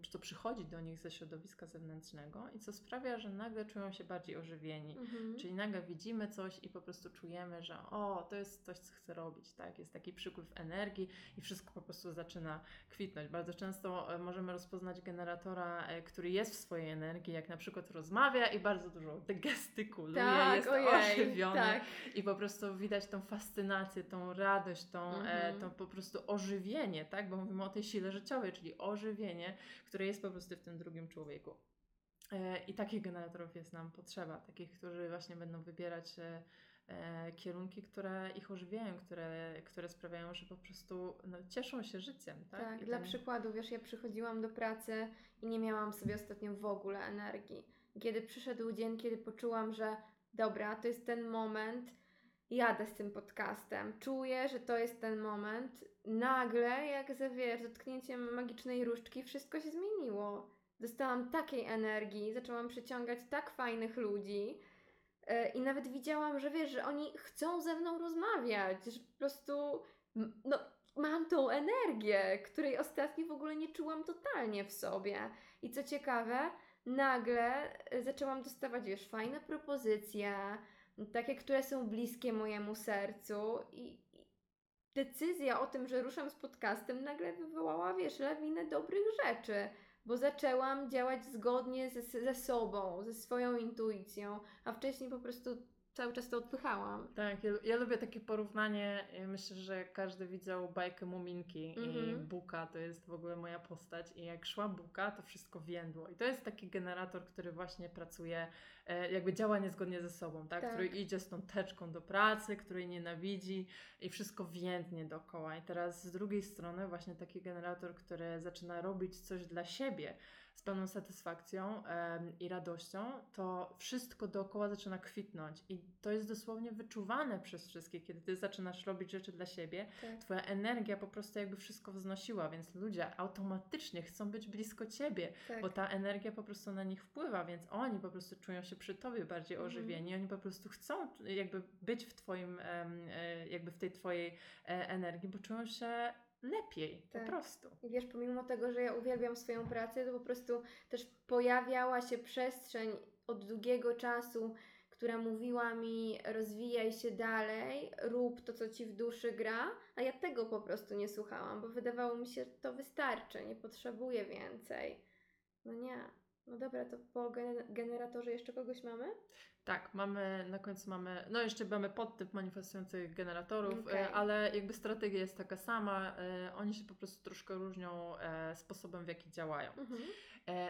czy co przychodzi do nich ze środowiska zewnętrznego i co sprawia, że nagle czują się bardziej ożywieni. Mhm. Czyli nagle widzimy coś i po prostu czujemy, że o, to jest coś, co chcę robić, tak? Jest taki przykływ energii i wszystko po prostu zaczyna kwitnąć. Bardzo często e, możemy rozpoznać generatora, e, który jest w swojej energii, jak na przykład rozmawia i bardzo dużo gestykuluje, tak, jest ojej, ożywiony tak. i po prostu widać tą fascynację, tą radość, tą, e, mhm. tą po prostu ożywienie, tak? Bo mówimy o tej sile życiowej, czyli ożywienie, które jest po prostu w tym drugim człowieku. E, I takich generatorów jest nam potrzeba, takich, którzy właśnie będą wybierać e, e, kierunki, które ich ożywiają, które, które sprawiają, że po prostu no, cieszą się życiem. Tak, tak dla ten... przykładu, wiesz, ja przychodziłam do pracy i nie miałam sobie ostatnio w ogóle energii. Kiedy przyszedł dzień, kiedy poczułam, że dobra, to jest ten moment, jadę z tym podcastem, czuję, że to jest ten moment. Nagle, jak za wiesz, dotknięciem magicznej różdżki, wszystko się zmieniło. Dostałam takiej energii, zaczęłam przyciągać tak fajnych ludzi. Yy, I nawet widziałam, że wiesz, że oni chcą ze mną rozmawiać, że po prostu no, mam tą energię, której ostatnio w ogóle nie czułam totalnie w sobie. I co ciekawe, nagle zaczęłam dostawać, wiesz, fajne propozycje, takie, które są bliskie mojemu sercu i, decyzja o tym, że ruszam z podcastem nagle wywołała, wiesz, lawinę dobrych rzeczy, bo zaczęłam działać zgodnie ze, ze sobą, ze swoją intuicją, a wcześniej po prostu cały czas to odpychałam. Tak, ja, ja lubię takie porównanie. Ja myślę, że każdy widział bajkę Muminki mm -hmm. i mhm. Buka to jest w ogóle moja postać. I jak szła Buka, to wszystko więdło. I to jest taki generator, który właśnie pracuje, e, jakby działa niezgodnie ze sobą, tak? tak? Który idzie z tą teczką do pracy, której nienawidzi i wszystko więdnie dookoła. I teraz z drugiej strony właśnie taki generator, który zaczyna robić coś dla siebie, z pełną satysfakcją i radością, to wszystko dookoła zaczyna kwitnąć. I to jest dosłownie wyczuwane przez wszystkich, kiedy ty zaczynasz robić rzeczy dla siebie, tak. twoja energia po prostu jakby wszystko wznosiła, więc ludzie automatycznie chcą być blisko ciebie, tak. bo ta energia po prostu na nich wpływa, więc oni po prostu czują się przy tobie bardziej mhm. ożywieni, oni po prostu chcą jakby być w twoim, e, jakby w tej twojej e, energii, bo czują się lepiej, tak. po prostu. I wiesz, pomimo tego, że ja uwielbiam swoją pracę, to po prostu też pojawiała się przestrzeń od długiego czasu, która mówiła mi rozwijaj się dalej, rób to, co ci w duszy gra, a ja tego po prostu nie słuchałam, bo wydawało mi się, że to wystarczy, nie potrzebuję więcej. No nie. No dobra, to po generatorze jeszcze kogoś mamy? Tak, mamy, na końcu mamy, no jeszcze mamy podtyp manifestujących generatorów, okay. E, ale jakby strategia jest taka sama, e, oni się po prostu troszkę różnią e, sposobem, w jaki działają. Mhm.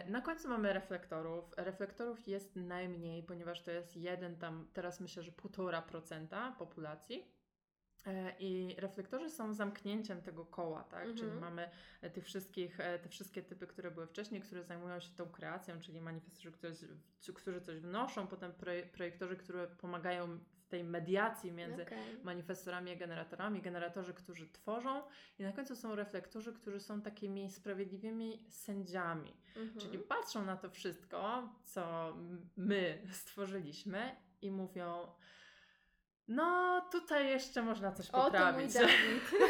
Na końcu mamy reflektorów. Reflektorów jest najmniej, ponieważ to jest jeden tam, teraz myślę, że półtora procenta populacji. E, I reflektorzy są zamknięciem tego koła, tak? Mhm. Czyli mamy e, tych wszystkich, e, te wszystkie typy, które były wcześniej, które zajmują się tą kreacją, czyli manifestorzy, którzy, którzy coś wnoszą, potem projektorzy, które pomagają w tej mediacji między okay. manifestorami a generatorami, generatorzy, którzy tworzą i na końcu są reflektorzy, którzy są takimi sprawiedliwymi sędziami, mhm. czyli patrzą na to wszystko, co my stworzyliśmy i mówią no, tutaj jeszcze można coś poprawić. O, to mój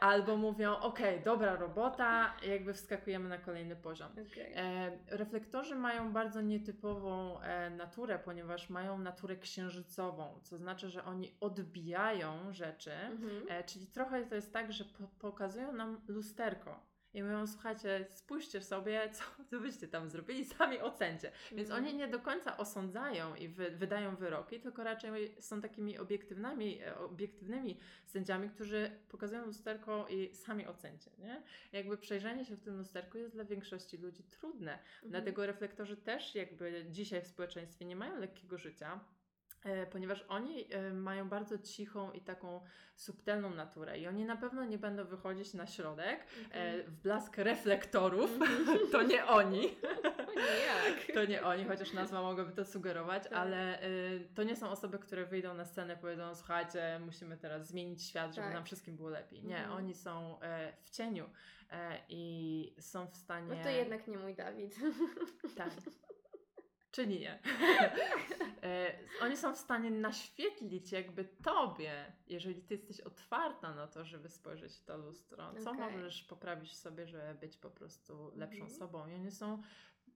albo mówią, okej, dobra robota, jakby wskakujemy na kolejny poziom. Okay. E, reflektorzy mają bardzo nietypową e, naturę, ponieważ mają naturę księżycową, co znaczy, że oni odbijają rzeczy, Mhm. e, czyli trochę to jest tak, że po, pokazują nam lusterko. I mówią, słuchajcie, spójrzcie sobie, co, co byście tam zrobili, sami ocencie. Więc Mhm. oni nie do końca osądzają i wy, wydają wyroki, tylko raczej są takimi obiektywnymi, e, obiektywnymi sędziami, którzy pokazują lusterko i sami ocencie. Nie? Jakby przejrzenie się w tym lusterku jest dla większości ludzi trudne. Mhm. Dlatego reflektorzy też jakby dzisiaj w społeczeństwie nie mają lekkiego życia. E, Ponieważ oni e, mają bardzo cichą i taką subtelną naturę, i oni na pewno nie będą wychodzić na środek e, w blask reflektorów. To nie oni. To nie oni, chociaż nazwa mogłaby to sugerować, Tak. ale to nie są osoby, które wyjdą na scenę i powiedzą, słuchajcie, musimy teraz zmienić świat, żeby Tak. nam wszystkim było lepiej. Nie, Mhm. oni są w cieniu i są w stanie... No to jednak nie mój Dawid. Tak. Czyli nie. e, oni są w stanie naświetlić jakby tobie, jeżeli ty jesteś otwarta na to, żeby spojrzeć w to lustro, co Okej. możesz poprawić w sobie, żeby być po prostu lepszą Mhm. sobą. I oni są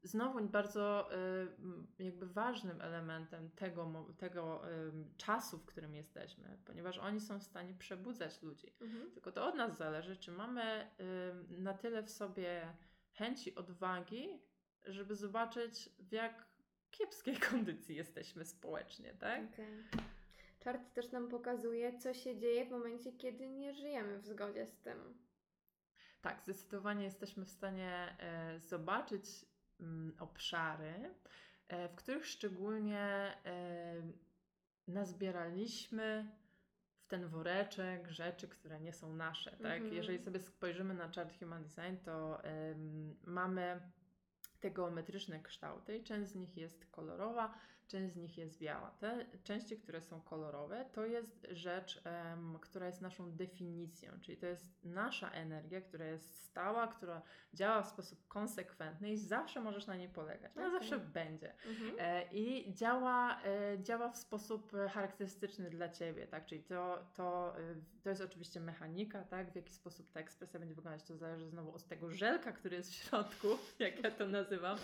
znowu bardzo y, m, jakby ważnym elementem tego, tego ym, czasu, w którym jesteśmy, ponieważ oni są w stanie przebudzać ludzi. Mhm. Tylko to od nas zależy, czy mamy na tyle w sobie chęci, odwagi, żeby zobaczyć, w jak kiepskiej kondycji jesteśmy społecznie, tak? Okej. Czart też nam pokazuje, co się dzieje w momencie, kiedy nie żyjemy w zgodzie z tym. Tak, zdecydowanie jesteśmy w stanie e, zobaczyć mm, obszary, e, w których szczególnie e, nazbieraliśmy w ten woreczek rzeczy, które nie są nasze. Tak? Mhm. Jeżeli sobie spojrzymy na chart Human Design, to mamy te geometryczne kształty. Część z nich jest kolorowa, część z nich jest biała. Te części, które są kolorowe, to jest rzecz, em, która jest naszą definicją, czyli to jest nasza energia, która jest stała, która działa w sposób konsekwentny i zawsze możesz na niej polegać. Ona Okej. zawsze będzie. Mhm. E, I działa, e, działa w sposób charakterystyczny dla Ciebie, tak? Czyli to, to, e, to jest oczywiście mechanika, tak? W jaki sposób ta ekspresja będzie wyglądać, to zależy znowu od tego żelka, który jest w środku, jak ja to nazywam.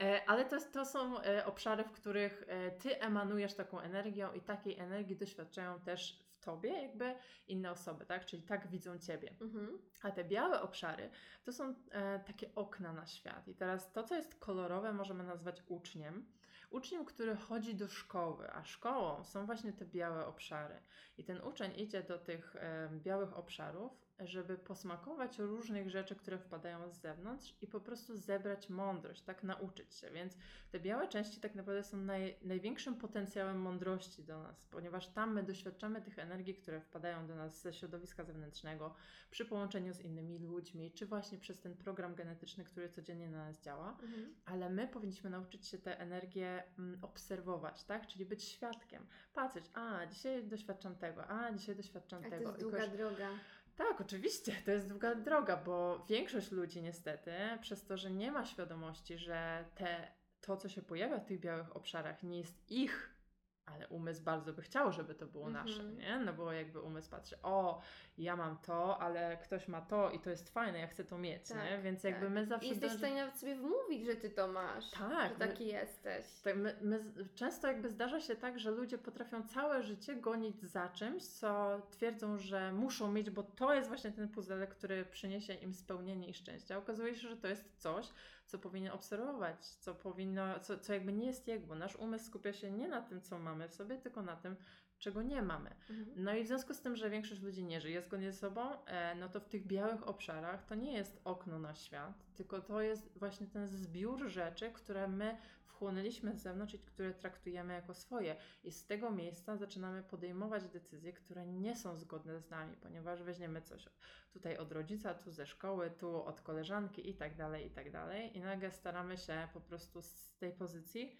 E, Ale to, to są e, obszary, w których e, Ty emanujesz taką energią i takiej energii doświadczają też w Tobie jakby inne osoby, tak? Czyli tak widzą Ciebie. Mhm. A te białe obszary to są e, takie okna na świat. I teraz to, co jest kolorowe, możemy nazwać uczniem. Uczniem, który chodzi do szkoły, a szkołą są właśnie te białe obszary. I ten uczeń idzie do tych e, białych obszarów, żeby posmakować różnych rzeczy, które wpadają z zewnątrz i po prostu zebrać mądrość, tak nauczyć się. Więc te białe części tak naprawdę są naj, największym potencjałem mądrości do nas, ponieważ tam my doświadczamy tych energii, które wpadają do nas ze środowiska zewnętrznego, przy połączeniu z innymi ludźmi, czy właśnie przez ten program genetyczny, który codziennie na nas działa, Mhm. ale my powinniśmy nauczyć się tę energię mm, obserwować, tak? Czyli być świadkiem, patrzeć, a dzisiaj doświadczam tego, a dzisiaj doświadczam A to tego. jest I długa kojarz- droga. Tak, oczywiście, to jest długa droga, bo większość ludzi niestety, przez to, że nie ma świadomości, że te, to, co się pojawia w tych białych obszarach, nie jest ich, ale umysł bardzo by chciał, żeby to było Mhm. nasze, nie? No bo jakby umysł patrzy, o, ja mam to, ale ktoś ma to i to jest fajne, ja chcę to mieć, Tak, nie? Więc jakby tak. my I zawsze jesteś w stanie nawet sobie wmówić, że ty to masz. Tak, Że my- taki jesteś. tak, my, my często jakby zdarza się tak, że ludzie potrafią całe życie gonić za czymś, co twierdzą, że muszą mieć, bo to jest właśnie ten puzzle, który przyniesie im spełnienie i szczęście. Okazuje się, że to jest coś, co powinien obserwować, co powinno, co, co jakby nie jest jego. Nasz umysł skupia się nie na tym, co mamy w sobie, tylko na tym, czego nie mamy. Mhm. No i w związku z tym, że większość ludzi nie żyje zgodnie ze sobą, e, no to w tych białych obszarach to nie jest okno na świat, tylko to jest właśnie ten zbiór rzeczy, które my wchłonęliśmy z zewnątrz i które traktujemy jako swoje. I z tego miejsca zaczynamy podejmować decyzje, które nie są zgodne z nami, ponieważ weźmiemy coś tutaj od rodzica, tu ze szkoły, tu od koleżanki i tak dalej, i tak dalej. I nagle staramy się po prostu z tej pozycji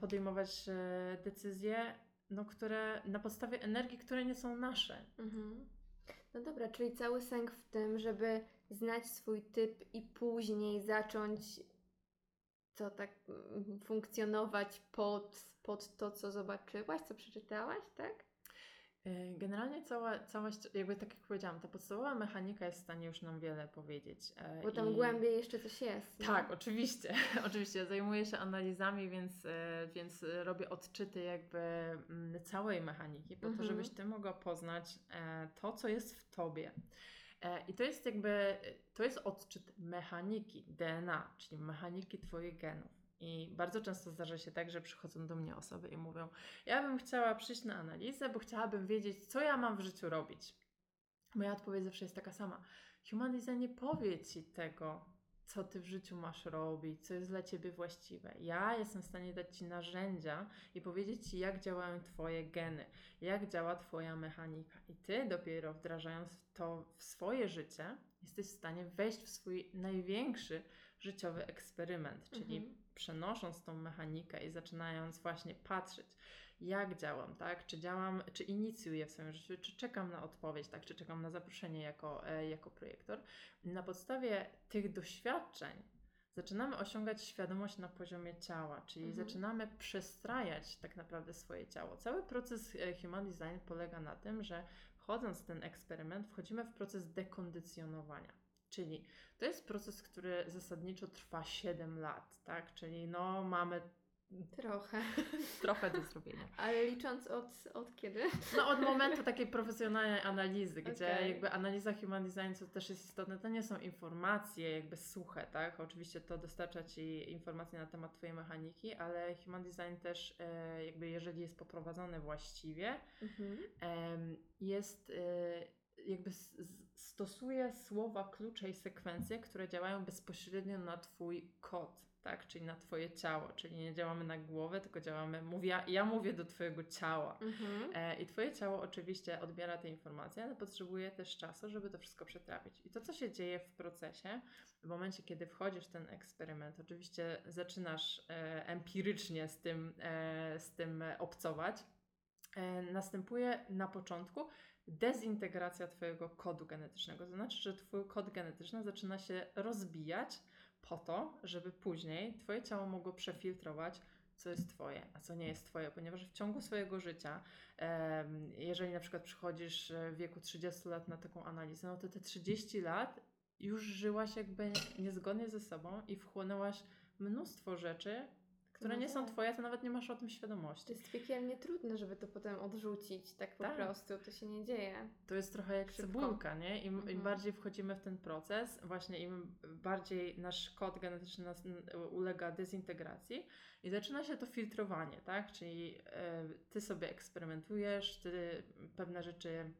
podejmować e, decyzje, no, które na podstawie energii, które nie są nasze. Mhm. No dobra, czyli cały sęk w tym, żeby znać swój typ i później zacząć co tak mm, funkcjonować pod, pod to, co zobaczyłaś, co przeczytałaś, tak? Y, generalnie cała, cała, jakby tak jak powiedziałam, ta podstawowa mechanika jest w stanie już nam wiele powiedzieć. E, Bo tam I... głębiej jeszcze coś jest. Nie? Tak, oczywiście. oczywiście. Zajmuję się analizami, więc, e, więc robię odczyty jakby mm, całej mechaniki, po mhm. to, żebyś Ty mogła poznać e, to, co jest w Tobie. I to jest jakby, to jest odczyt mechaniki DNA, czyli mechaniki Twoich genów. I bardzo często zdarza się tak, że przychodzą do mnie osoby i mówią: Ja bym chciała przyjść na analizę, bo chciałabym wiedzieć, co ja mam w życiu robić. Moja odpowiedź zawsze jest taka sama. Human Design nie powie ci tego, co ty w życiu masz robić, co jest dla ciebie właściwe. Ja jestem w stanie dać ci narzędzia i powiedzieć ci, jak działają twoje geny, jak działa twoja mechanika. I ty dopiero wdrażając to w swoje życie, jesteś w stanie wejść w swój największy życiowy eksperyment, czyli mhm. Przenosząc tą mechanikę i zaczynając właśnie patrzeć, jak działam, tak? Czy działam, czy inicjuję w swoim życiu, czy czekam na odpowiedź, tak? Czy czekam na zaproszenie jako, e, jako projektor. Na podstawie tych doświadczeń zaczynamy osiągać świadomość na poziomie ciała, czyli mhm. zaczynamy przestrajać tak naprawdę swoje ciało. Cały proces e, Human Design polega na tym, że wchodząc w ten eksperyment, wchodzimy w proces dekondycjonowania. Czyli to jest proces, który zasadniczo trwa 7 lat, tak? Czyli no mamy Trochę. Trochę do zrobienia. Ale licząc od, od kiedy? No od momentu takiej profesjonalnej analizy, gdzie okay. jakby analiza human design, co też jest istotne, to nie są informacje jakby suche, tak? Oczywiście to dostarcza Ci informacje na temat Twojej mechaniki, ale human design też e, jakby jeżeli jest poprowadzone właściwie, mhm. jest e, jakby stosuje słowa, klucze i sekwencje, które działają bezpośrednio na Twój kod tak? Czyli na Twoje ciało, czyli nie działamy na głowę, tylko działamy, mówię, ja mówię do Twojego ciała. Mhm. E, I Twoje ciało oczywiście odbiera te informacje, ale potrzebuje też czasu, żeby to wszystko przetrawić. I to, co się dzieje w procesie, w momencie, kiedy wchodzisz w ten eksperyment, oczywiście zaczynasz e, empirycznie z tym, e, z tym obcować, e, następuje na początku dezintegracja Twojego kodu genetycznego. To znaczy, że Twój kod genetyczny zaczyna się rozbijać po to, żeby później Twoje ciało mogło przefiltrować, co jest Twoje, a co nie jest Twoje, ponieważ w ciągu swojego życia, jeżeli na przykład przychodzisz w wieku 30 lat na taką analizę, no to te 30 lat już żyłaś jakby niezgodnie ze sobą i wchłonęłaś mnóstwo rzeczy, które no nie są tak. twoje, to nawet nie masz o tym świadomości. To jest piekielnie trudne, żeby to potem odrzucić tak po tak. prostu. To się nie dzieje. To jest trochę jak Szybko. cebulka, nie? Im, mhm. Im, bardziej wchodzimy w ten proces, właśnie im bardziej nasz kod genetyczny nas, ulega dezintegracji i zaczyna się to filtrowanie, tak? Czyli yy, ty sobie eksperymentujesz, ty pewne rzeczy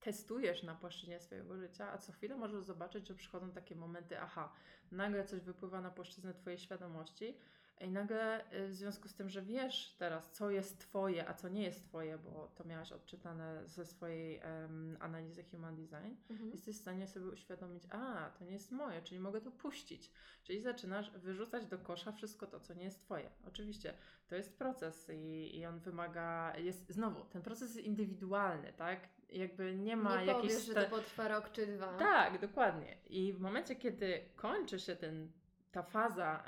testujesz na płaszczyźnie swojego życia, a co chwilę możesz zobaczyć, że przychodzą takie momenty, aha, nagle coś wypływa na płaszczyznę twojej świadomości, i nagle y, w związku z tym, że wiesz teraz, co jest Twoje, a co nie jest Twoje, bo to miałaś odczytane ze swojej um, analizy Human Design, mhm. jesteś w stanie sobie uświadomić, a to nie jest moje, czyli mogę to puścić. Czyli zaczynasz wyrzucać do kosza wszystko to, co nie jest Twoje. Oczywiście to jest proces i, i on wymaga, jest znowu, ten proces jest indywidualny, tak? Jakby nie ma nie jakiejś. Nie że to potrwa rok czy dwa. Tak, dokładnie. I w momencie, kiedy kończy się ten ta faza,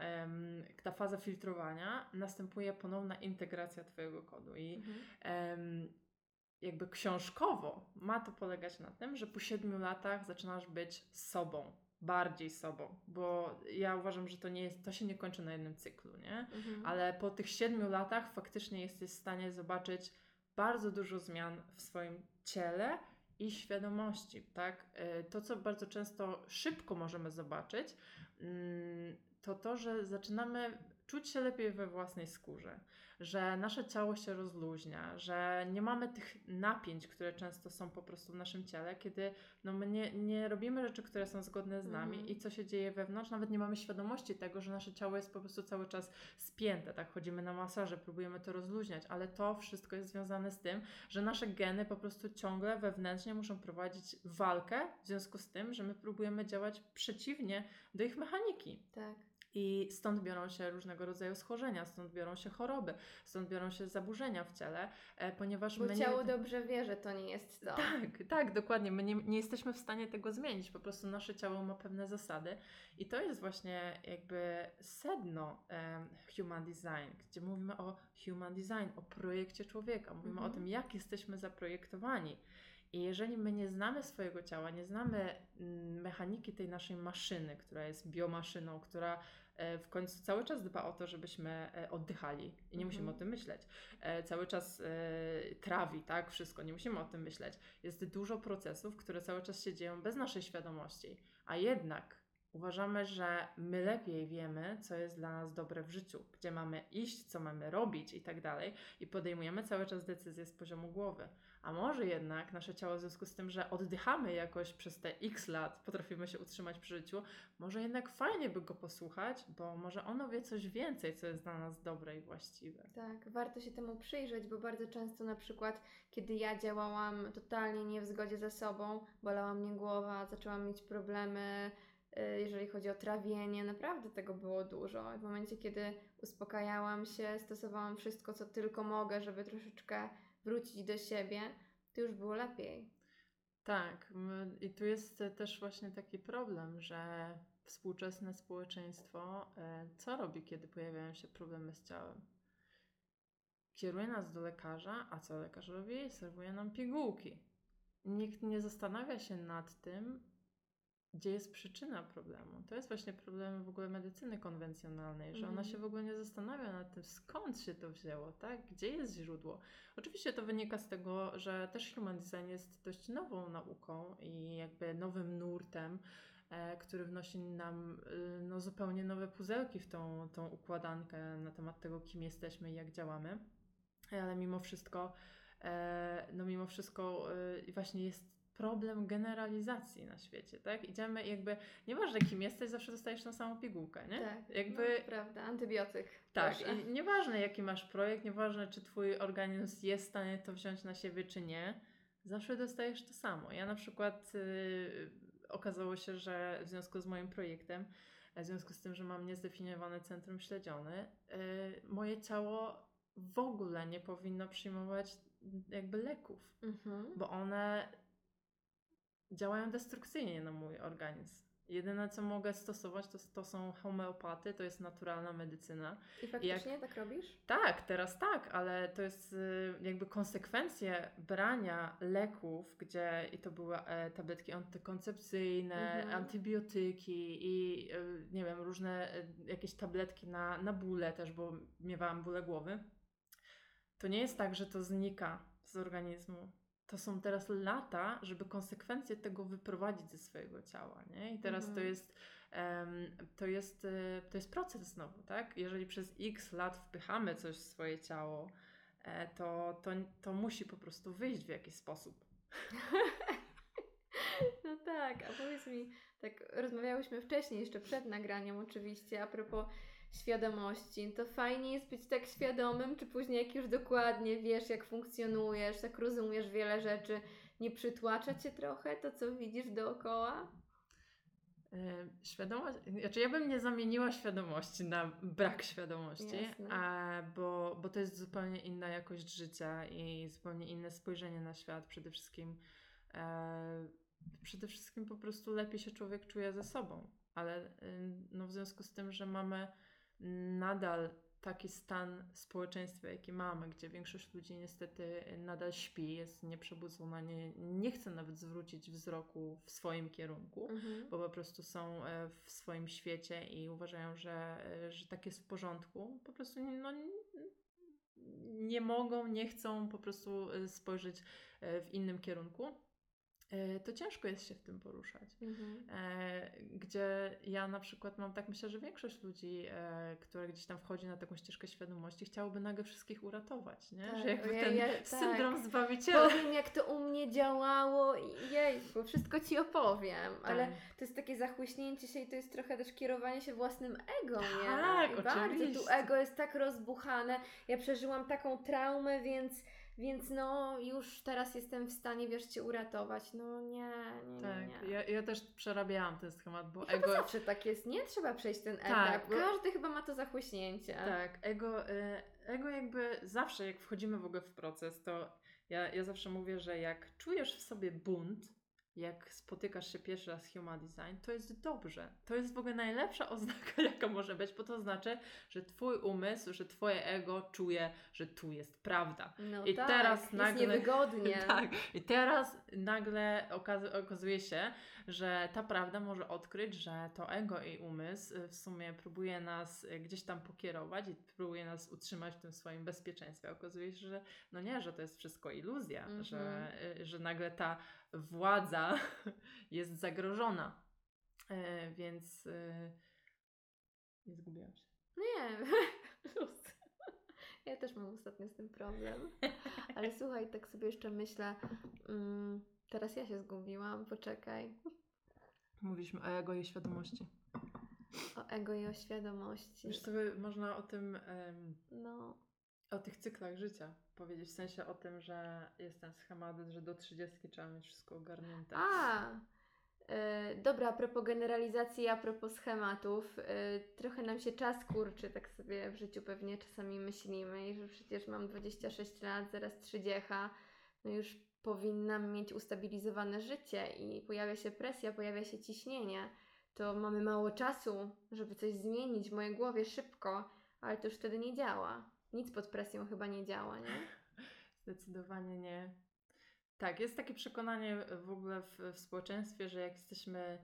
ta faza filtrowania następuje ponowna integracja Twojego kodu. I mhm. jakby książkowo ma to polegać na tym, że po siedmiu latach zaczynasz być sobą, bardziej sobą, bo ja uważam, że to nie jest, to się nie kończy na jednym cyklu, nie? Mhm. Ale po tych siedmiu latach faktycznie jesteś w stanie zobaczyć bardzo dużo zmian w swoim ciele i świadomości, tak? E, to, co bardzo często szybko możemy zobaczyć, to to, że zaczynamy czuć się lepiej we własnej skórze, że nasze ciało się rozluźnia, że nie mamy tych napięć, które często są po prostu w naszym ciele, kiedy no, my nie, nie robimy rzeczy, które są zgodne z nami mm. i co się dzieje wewnątrz, nawet nie mamy świadomości tego, że nasze ciało jest po prostu cały czas spięte, tak? Chodzimy na masaże, próbujemy to rozluźniać, ale to wszystko jest związane z tym, że nasze geny po prostu ciągle wewnętrznie muszą prowadzić walkę w związku z tym, że my próbujemy działać przeciwnie do ich mechaniki. Tak. I stąd biorą się różnego rodzaju schorzenia, stąd biorą się choroby, stąd biorą się zaburzenia w ciele, e, ponieważ Bo my ciało nie... dobrze wie, że to nie jest to. Tak, tak, dokładnie. My nie, nie jesteśmy w stanie tego zmienić. Po prostu nasze ciało ma pewne zasady i to jest właśnie jakby sedno e, human design, gdzie mówimy o human design, o projekcie człowieka, mówimy Mhm. o tym, jak jesteśmy zaprojektowani. I jeżeli my nie znamy swojego ciała, nie znamy mm, mechaniki tej naszej maszyny, która jest biomaszyną, która e, w końcu cały czas dba o to, żebyśmy e, oddychali i nie musimy Mhm. o tym myśleć. E, Cały czas trawi, tak, wszystko, nie musimy o tym myśleć. Jest dużo procesów, które cały czas się dzieją bez naszej świadomości, a jednak uważamy, że my lepiej wiemy, co jest dla nas dobre w życiu, gdzie mamy iść, co mamy robić i tak dalej, i podejmujemy cały czas decyzje z poziomu głowy. A może jednak nasze ciało, w związku z tym, że oddychamy jakoś przez te x lat, potrafimy się utrzymać przy życiu, może jednak fajnie by go posłuchać, bo może ono wie coś więcej, co jest dla nas dobre i właściwe. Tak, warto się temu przyjrzeć, bo bardzo często na przykład, kiedy ja działałam totalnie nie w zgodzie ze sobą, bolała mnie głowa, zaczęłam mieć problemy, y, jeżeli chodzi o trawienie, naprawdę tego było dużo. W momencie, kiedy uspokajałam się, stosowałam wszystko, co tylko mogę, żeby troszeczkę wrócić do siebie, to już było lepiej. Tak, i tu jest e, też właśnie taki problem, że współczesne społeczeństwo e, co robi, kiedy pojawiają się problemy z ciałem? Kieruje nas do lekarza, a co lekarz robi? Serwuje nam pigułki. Nikt nie zastanawia się nad tym, gdzie jest przyczyna problemu. To jest właśnie problem w ogóle medycyny konwencjonalnej, że ona Mhm. się w ogóle nie zastanawia nad tym, skąd się to wzięło, tak? Gdzie jest źródło. Oczywiście to wynika z tego, że też human design jest dość nową nauką i jakby nowym nurtem, e, który wnosi nam y, no, zupełnie nowe puzelki w tą, tą układankę na temat tego, kim jesteśmy i jak działamy. Ale mimo wszystko, e, no mimo wszystko właśnie jest problem generalizacji na świecie, tak? Idziemy jakby, nieważne kim jesteś, zawsze dostajesz tą samą pigułkę, nie? Tak, Jakby no, to prawda, antybiotyk. tak, Proszę. i nieważne jaki masz projekt, nieważne czy twój organizm jest w stanie to wziąć na siebie, czy nie, zawsze dostajesz to samo. Ja na przykład y, okazało się, że w związku z moim projektem, w związku z tym, że mam niezdefiniowane centrum śledziony, y, moje ciało w ogóle nie powinno przyjmować jakby leków, Mhm. bo one działają destrukcyjnie na mój organizm. Jedyne, co mogę stosować, to, to są homeopaty, to jest naturalna medycyna. I faktycznie tak robisz? Tak, teraz tak, ale to jest y, jakby konsekwencje brania leków, gdzie i to były e, tabletki antykoncepcyjne, Mhm. antybiotyki i y, nie wiem, różne y, jakieś tabletki na, na bóle też, bo miewałam bóle głowy. To nie jest tak, że to znika z organizmu. To są teraz lata, żeby konsekwencje tego wyprowadzić ze swojego ciała, nie? I teraz to Mhm. jest Em, to jest, to jest proces znowu, tak? Jeżeli przez x lat wpychamy coś w swoje ciało, e, to, to, to musi po prostu wyjść w jakiś sposób. No tak, a powiedz mi, tak rozmawiałyśmy wcześniej, jeszcze przed nagraniem oczywiście, a propos świadomości. To fajnie jest być tak świadomym, czy później jak już dokładnie wiesz, jak funkcjonujesz, jak rozumiesz wiele rzeczy, nie przytłacza cię trochę to, co widzisz dookoła? E, Świadomość, znaczy ja bym nie zamieniła świadomości na brak świadomości, a, bo, bo to jest zupełnie inna jakość życia i zupełnie inne spojrzenie na świat. Przede wszystkim, e, przede wszystkim po prostu lepiej się człowiek czuje ze sobą, ale y, no, w związku z tym, że mamy nadal taki stan społeczeństwa, jaki mamy, gdzie większość ludzi niestety nadal śpi, jest nieprzebudzona, nie, nie chce nawet zwrócić wzroku w swoim kierunku Mhm. bo po prostu są e, w swoim świecie i uważają, że, e, że tak jest w porządku. Po prostu nie- no, nie- mogą, nie chcą po prostu e, spojrzeć w innym kierunku. E, To ciężko jest się w tym poruszać. Mhm. E, Gdzie ja na przykład mam tak, myślę, że większość ludzi, e, które gdzieś tam wchodzi na taką ścieżkę świadomości, chciałoby nagle wszystkich uratować, nie? Tak, Że jakby ja- ten ja- tak. syndrom zbawiciela. Powiem, jak to u mnie działało i jejku, wszystko Ci opowiem, ale Tak. to jest takie zachłyśnięcie się i to jest trochę też kierowanie się własnym ego, nie? Tak, I bardzo tu oczywiście. ego jest tak rozbuchane. Ja przeżyłam taką traumę, więc, więc no już teraz jestem w stanie, wiesz, Cię uratować. No nie, nie, Tak, nie. nie. ja, ja też przerabiałam ten schemat, bo I chyba ego... zawsze tak jest, nie? Trzeba przejść ten Tak, etap. bo- Każdy chyba ma to zachłyśnięcie. Tak, ego, y, ego jakby zawsze jak wchodzimy w ogóle w proces, to ja, ja zawsze mówię, że jak czujesz w sobie bunt, jak spotykasz się pierwszy raz z Human Design, to jest dobrze. To jest w ogóle najlepsza oznaka, jaka może być, bo to znaczy, że Twój umysł, że Twoje ego czuje, że tu jest prawda. No I tak, teraz jest nagle- niewygodnie. Tak, i teraz nagle okaz- okazuje się, że ta prawda może odkryć, że to ego i umysł y, w sumie próbuje nas y, gdzieś tam pokierować i próbuje nas utrzymać w tym swoim bezpieczeństwie. Okazuje się, że no nie, że to jest wszystko iluzja, Mhm. że, y, że nagle ta władza jest zagrożona. Y, Więc y, nie zgubiłam się. Nie, luz. Ja też mam ostatnio z tym problem. Ale słuchaj, tak sobie jeszcze myślę. Mm, teraz ja się zgubiłam, poczekaj. Mówiliśmy o ego i świadomości. O ego i o świadomości. Wiesz sobie, można o tym em, No, o tych cyklach życia powiedzieć, w sensie o tym, że jest ten schemat, że do 30 trzeba mieć wszystko ogarnięte. A, y, dobra, a propos generalizacji, a propos schematów, y, trochę nam się czas kurczy, tak sobie w życiu pewnie czasami myślimy i że przecież mam 26 lat, zaraz 30, no już powinnam mieć ustabilizowane życie i pojawia się presja, pojawia się ciśnienie, to mamy mało czasu, żeby coś zmienić w mojej głowie szybko, ale to już wtedy nie działa. Nic pod presją chyba nie działa, nie? Zdecydowanie nie. Tak, jest takie przekonanie w ogóle w, w społeczeństwie, że jak jesteśmy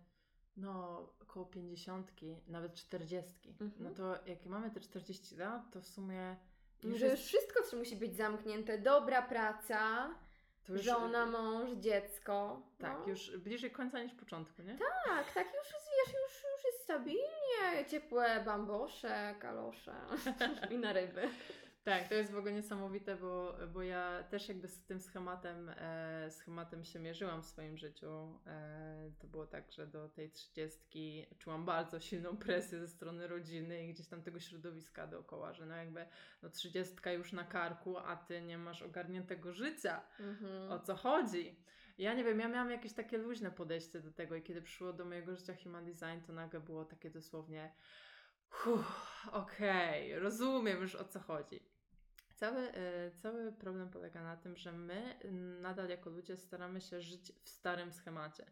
no około 50, nawet 40, Mhm. no to jak mamy te 40 lat, to w sumie Już że już wszystko co musi być zamknięte. Dobra praca, już, żona, mąż, dziecko. Tak, no. już bliżej końca niż początku, nie? Tak, tak, już jest, wiesz, już, już jest stabilnie, ciepłe bambosze, kalosze i na ryby. Tak, to jest w ogóle niesamowite, bo, bo ja też jakby z tym schematem, e, schematem się mierzyłam w swoim życiu. E, to było tak, że do tej trzydziestki czułam bardzo silną presję ze strony rodziny i gdzieś tam tego środowiska dookoła, że no jakby no trzydziestka już na karku, a ty nie masz ogarniętego życia. Mhm. O co chodzi? Ja nie wiem, ja miałam jakieś takie luźne podejście do tego i kiedy przyszło do mojego życia Human Design, to nagle było takie dosłownie "Uff, okej, rozumiem już o co chodzi. Cały, e, cały problem polega na tym, że my nadal jako ludzie staramy się żyć w starym schemacie.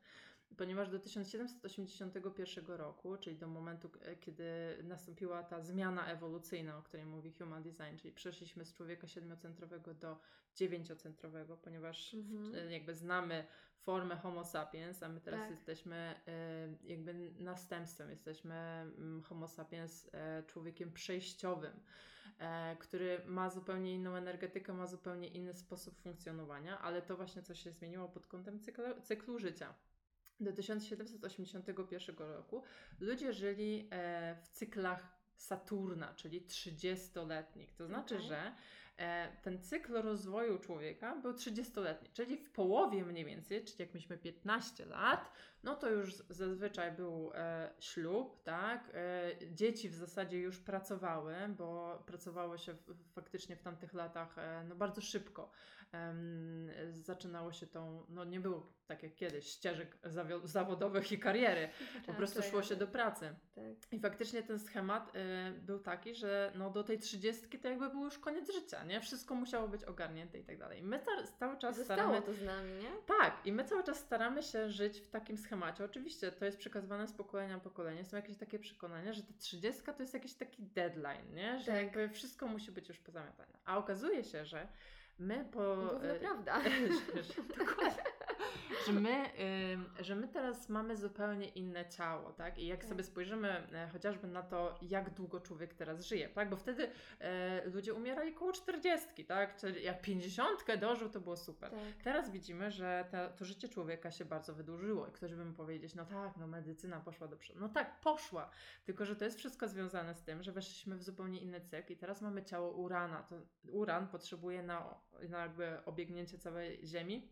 Ponieważ do 1781 roku, czyli do momentu, e, kiedy nastąpiła ta zmiana ewolucyjna, o której mówi Human Design, czyli przeszliśmy z człowieka siedmiocentrowego do dziewięciocentrowego, ponieważ Mhm. w, jakby znamy formę Homo sapiens, a my teraz Tak. jesteśmy e, jakby następstwem, jesteśmy mm, Homo sapiens e, człowiekiem przejściowym, e, który ma zupełnie inną energetykę, ma zupełnie inny sposób funkcjonowania, ale to właśnie co się zmieniło pod kątem cyklu, cyklu życia. Do 1781 roku ludzie żyli e, w cyklach Saturna, czyli 30-letnich. To znaczy, Okej. że e, ten cykl rozwoju człowieka był 30-letni, czyli w połowie mniej więcej, czyli jak mieliśmy 15 lat, no to już zazwyczaj był e, ślub, tak? E, dzieci w zasadzie już pracowały, bo pracowało się w, faktycznie w tamtych latach e, no bardzo szybko. Zaczynało się tą, no nie było tak jak kiedyś, ścieżek zawodowych i kariery. Po prostu tak, szło się do pracy. Tak. I faktycznie ten schemat y, był taki, że no do tej trzydziestki to jakby był już koniec życia, nie? Wszystko musiało być ogarnięte i tak dalej. My ca- cały czas Zostało staramy... to z nami, nie? Tak, i my cały czas staramy się żyć w takim schemacie. Oczywiście to jest przekazywane z pokolenia na pokolenie. Są jakieś takie przekonania, że ta trzydziestka to jest jakiś taki deadline, nie? Że Tak. jakby wszystko musi być już pozamiatane. A okazuje się, że my po... Główna y, prawda. dokładnie. Że my, że my teraz mamy zupełnie inne ciało, tak? I jak Tak. sobie spojrzymy e, chociażby na to, jak długo człowiek teraz żyje, tak? Bo wtedy e, ludzie umierali koło 40, tak? Czyli jak 50 dożył, to było super. Tak. Teraz widzimy, że ta, to życie człowieka się bardzo wydłużyło i ktoś by mi powiedzieć, no tak, no medycyna poszła do przodu. No tak, poszła, tylko że to jest wszystko związane z tym, że weszliśmy w zupełnie inny cykl i teraz mamy ciało Urana. To Uran potrzebuje na, na jakby obiegnięcie całej Ziemi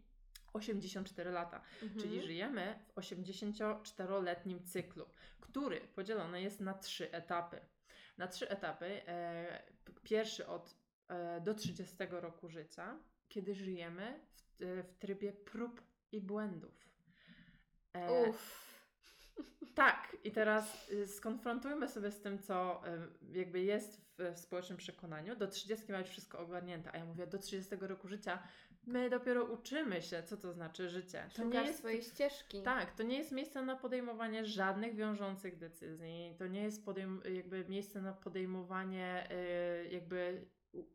84 lata, Mhm. czyli żyjemy w 84-letnim cyklu, który podzielony jest na trzy etapy. Na trzy etapy. E, pierwszy od e, do 30 roku życia, kiedy żyjemy w, e, w trybie prób i błędów. E, Uff. tak, i teraz y, skonfrontujmy sobie z tym, co y, jakby jest w, w społecznym przekonaniu. Do 30 ma być wszystko ogarnięte, a ja mówię, do 30 roku życia My dopiero uczymy się, co to znaczy życie. To Szukasz swojej ścieżki. Tak, to nie jest miejsce na podejmowanie żadnych wiążących decyzji. To nie jest podejm- jakby miejsce na podejmowanie, yy, jakby,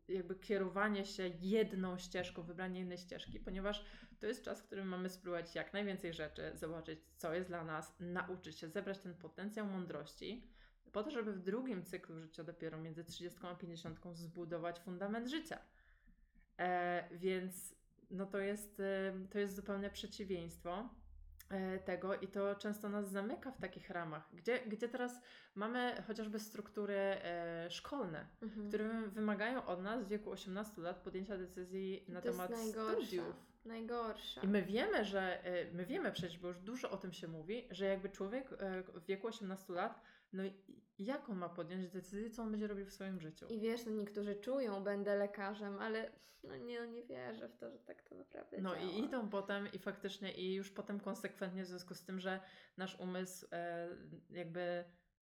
jakby kierowanie się jedną ścieżką, wybranie jednej ścieżki, ponieważ to jest czas, w którym mamy spróbować jak najwięcej rzeczy, zobaczyć, co jest dla nas, nauczyć się, zebrać ten potencjał mądrości, po to, żeby w drugim cyklu życia, dopiero między 30 a 50, zbudować fundament życia. E, więc no to jest, to jest zupełne przeciwieństwo e, tego i to często nas zamyka w takich ramach, gdzie, gdzie teraz mamy chociażby struktury e, szkolne, Mhm. które wymagają od nas w wieku 18 lat podjęcia decyzji na to temat studiów. Najgorsza. I my wiemy, że e, my wiemy przecież, bo już dużo o tym się mówi, że jakby człowiek w wieku 18 lat, no i jak on ma podjąć decyzję, co on będzie robił w swoim życiu? I wiesz, no niektórzy czują, będę lekarzem, ale no nie, no nie wierzę w to, że tak to naprawdę No działa. i idą potem i faktycznie i już potem konsekwentnie w związku z tym, że nasz umysł e, jakby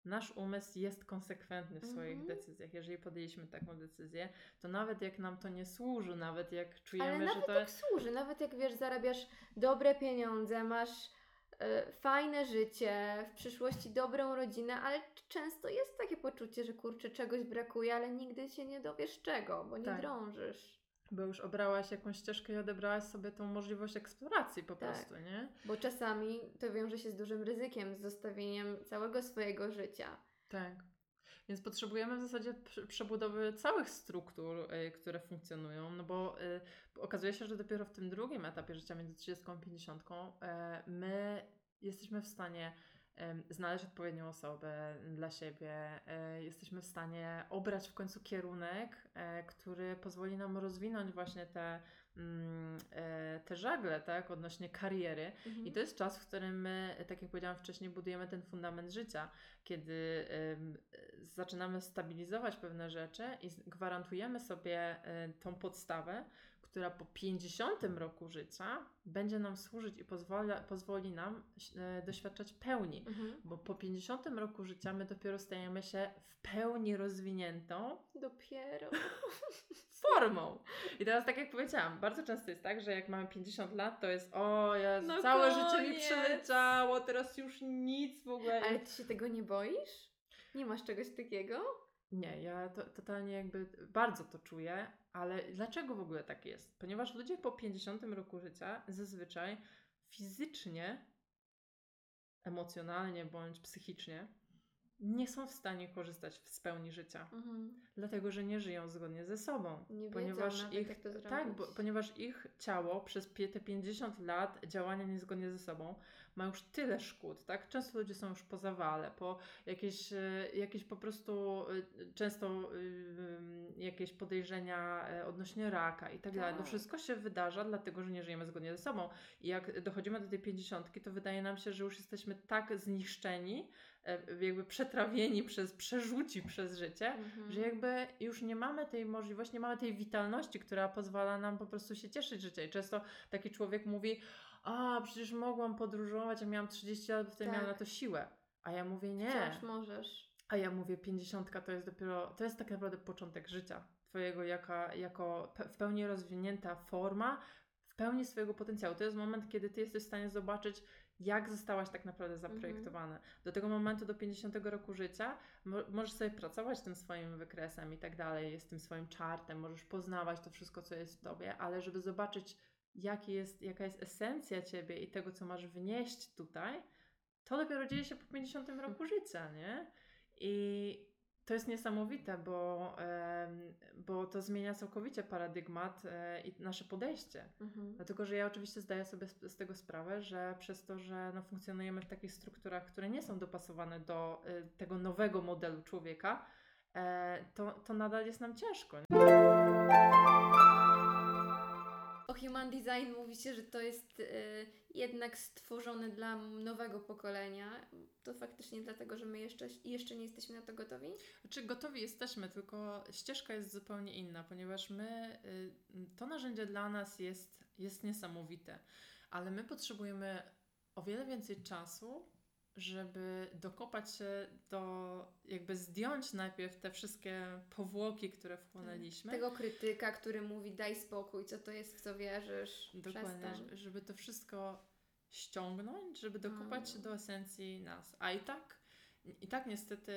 nasz umysł jest konsekwentny w swoich Mhm. decyzjach. Jeżeli podjęliśmy taką decyzję, to nawet jak nam to nie służy, nawet jak czujemy, Ale że nawet to jak służy, nawet jak wiesz, zarabiasz dobre pieniądze, masz fajne życie, w przyszłości dobrą rodzinę, ale często jest takie poczucie, że kurczę, czegoś brakuje, ale nigdy się nie dowiesz czego, bo nie Tak. drążysz. bo już obrałaś jakąś ścieżkę i odebrałaś sobie tą możliwość eksploracji po Tak. prostu, nie? Bo czasami to wiąże się z dużym ryzykiem, z zostawieniem całego swojego życia. Tak. Więc potrzebujemy w zasadzie prze- przebudowy całych struktur, y, które funkcjonują, no bo y, okazuje się, że dopiero w tym drugim etapie życia między 30 a 50 e, my jesteśmy w stanie znaleźć odpowiednią osobę dla siebie, jesteśmy w stanie obrać w końcu kierunek, który pozwoli nam rozwinąć właśnie te, te żagle, tak, odnośnie kariery, Mhm. i to jest czas, w którym my, tak jak powiedziałam wcześniej, budujemy ten fundament życia, kiedy zaczynamy stabilizować pewne rzeczy i gwarantujemy sobie y, tą podstawę, która po 50 roku życia będzie nam służyć i pozwala, pozwoli nam y, doświadczać pełni. Mhm. Bo po 50 roku życia my dopiero stajemy się w pełni rozwiniętą Dopiero. formą. I teraz, tak jak powiedziałam, bardzo często jest tak, że jak mamy 50 lat, to jest o, ja No całe życie mi koniec. przeleciało, teraz już nic w ogóle. Ale ty się tego nie boisz? Nie masz czegoś takiego? Nie, ja to, totalnie jakby bardzo to czuję, ale dlaczego w ogóle tak jest? Ponieważ ludzie po 50 roku życia zazwyczaj fizycznie, emocjonalnie bądź psychicznie nie są w stanie korzystać z pełni życia. Mhm. Dlatego, że nie żyją zgodnie ze sobą. Nie wiedzą ponieważ nawet, ich, tak, bo, ponieważ ich ciało przez te 50 lat działania niezgodnie ze sobą ma już tyle szkód, tak? Często ludzie są już po zawale, po jakieś, e, jakieś po prostu e, często ym, jakieś podejrzenia e, odnośnie raka i tak dalej. To Tak. wszystko się wydarza dlatego, że nie żyjemy zgodnie ze sobą. I jak dochodzimy do tej 50, to wydaje nam się, że już jesteśmy tak zniszczeni, e, jakby przetrawieni przez, przerzuci przez życie, Mhm. że jakby już nie mamy tej możliwości, nie mamy tej witalności, która pozwala nam po prostu się cieszyć życiem. I często taki człowiek mówi, a przecież mogłam podróżować, a miałam 30 lat, bo wtedy miałam na Tak. to siłę. A ja mówię, nie. Wciąż możesz. A ja mówię, 50 to jest dopiero, to jest tak naprawdę początek życia Twojego jaka, jako pe- w pełni rozwinięta forma, w pełni swojego potencjału. To jest moment, kiedy Ty jesteś w stanie zobaczyć, jak zostałaś tak naprawdę zaprojektowana. Do tego momentu, do 50 roku życia, mo- możesz sobie pracować tym swoim wykresem i tak dalej, z tym swoim czartem, możesz poznawać to wszystko, co jest w Tobie, ale żeby zobaczyć, jaki jest, jaka jest esencja Ciebie i tego, co masz wnieść tutaj, to dopiero dzieje się po 50 roku życia, nie? I to jest niesamowite, bo, bo to zmienia całkowicie paradygmat e, i nasze podejście. Mhm. Dlatego, że ja oczywiście zdaję sobie z, z tego sprawę, że przez to, że no, funkcjonujemy w takich strukturach, które nie są dopasowane do e, tego nowego modelu człowieka, e, to, to nadal jest nam ciężko. Nie? Human Design mówi się, że to jest y, jednak stworzone dla nowego pokolenia. To faktycznie dlatego, że my jeszcze, jeszcze nie jesteśmy na to gotowi? Znaczy, gotowi jesteśmy, tylko ścieżka jest zupełnie inna, ponieważ my, y, to narzędzie dla nas jest, jest niesamowite, ale my potrzebujemy o wiele więcej czasu, żeby dokopać się do, jakby zdjąć najpierw te wszystkie powłoki, które wchłonęliśmy. Tego krytyka, który mówi daj spokój, co to jest, w co wierzysz, Dokładnie, przestań. żeby to wszystko ściągnąć, żeby dokopać się do esencji nas. A i tak, i tak niestety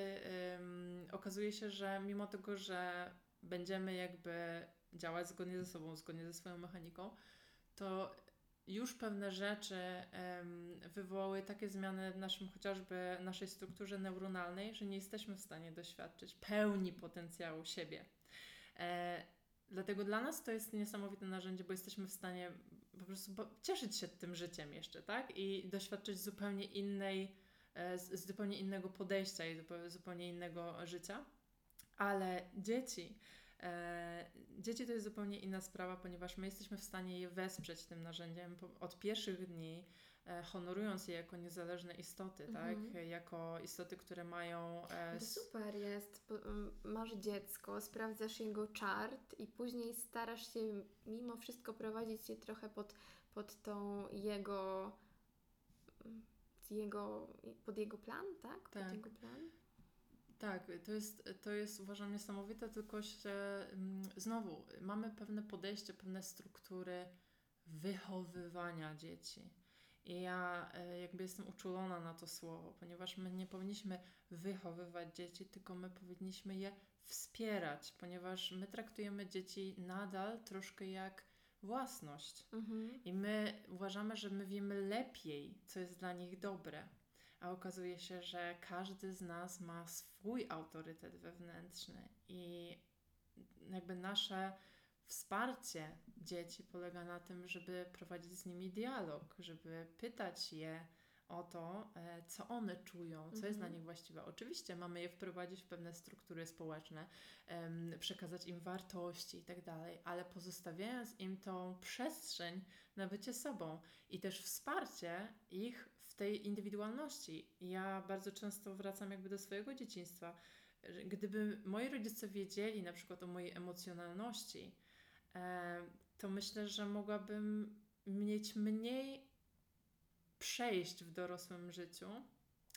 ym, okazuje się, że mimo tego, że będziemy jakby działać zgodnie ze sobą, zgodnie ze swoją mechaniką, to już pewne rzeczy wywołały takie zmiany w naszym chociażby naszej strukturze neuronalnej, że nie jesteśmy w stanie doświadczyć pełni potencjału siebie. E, dlatego dla nas to jest niesamowite narzędzie, bo jesteśmy w stanie po prostu cieszyć się tym życiem jeszcze, tak? I doświadczyć zupełnie innej, e, z, zupełnie innego podejścia i zupełnie innego życia. Ale dzieci, dzieci to jest zupełnie inna sprawa, ponieważ my jesteśmy w stanie je wesprzeć tym narzędziem od pierwszych dni, e, honorując je jako niezależne istoty, tak? Mhm. tak? Jako istoty, które mają. E, to super jest. Masz dziecko, sprawdzasz jego czart i później starasz się mimo wszystko prowadzić je trochę pod, pod tą jego. Jego, pod jego plan, tak? tak. Pod jego plan. Tak, to jest, to jest uważam niesamowite, tylko że mm, znowu mamy pewne podejście, pewne struktury wychowywania dzieci. I ja e, jakby jestem uczulona na to słowo, ponieważ my nie powinniśmy wychowywać dzieci, tylko my powinniśmy je wspierać, ponieważ my traktujemy dzieci nadal troszkę jak własność. Mhm. I my uważamy, że my wiemy lepiej, co jest dla nich dobre. A okazuje się, że każdy z nas ma swój autorytet wewnętrzny i jakby nasze wsparcie dzieci polega na tym, żeby prowadzić z nimi dialog, żeby pytać je o to, e, co one czują, co jest dla mhm. nich właściwe. Oczywiście mamy je wprowadzić w pewne struktury społeczne, przekazać im wartości i tak dalej, ale pozostawiając im tą przestrzeń na bycie sobą i też wsparcie ich w tej indywidualności. Ja bardzo często wracam jakby do swojego dzieciństwa. Gdyby moi rodzice wiedzieli na przykład o mojej emocjonalności, to myślę, że mogłabym mieć mniej przejść w dorosłym życiu.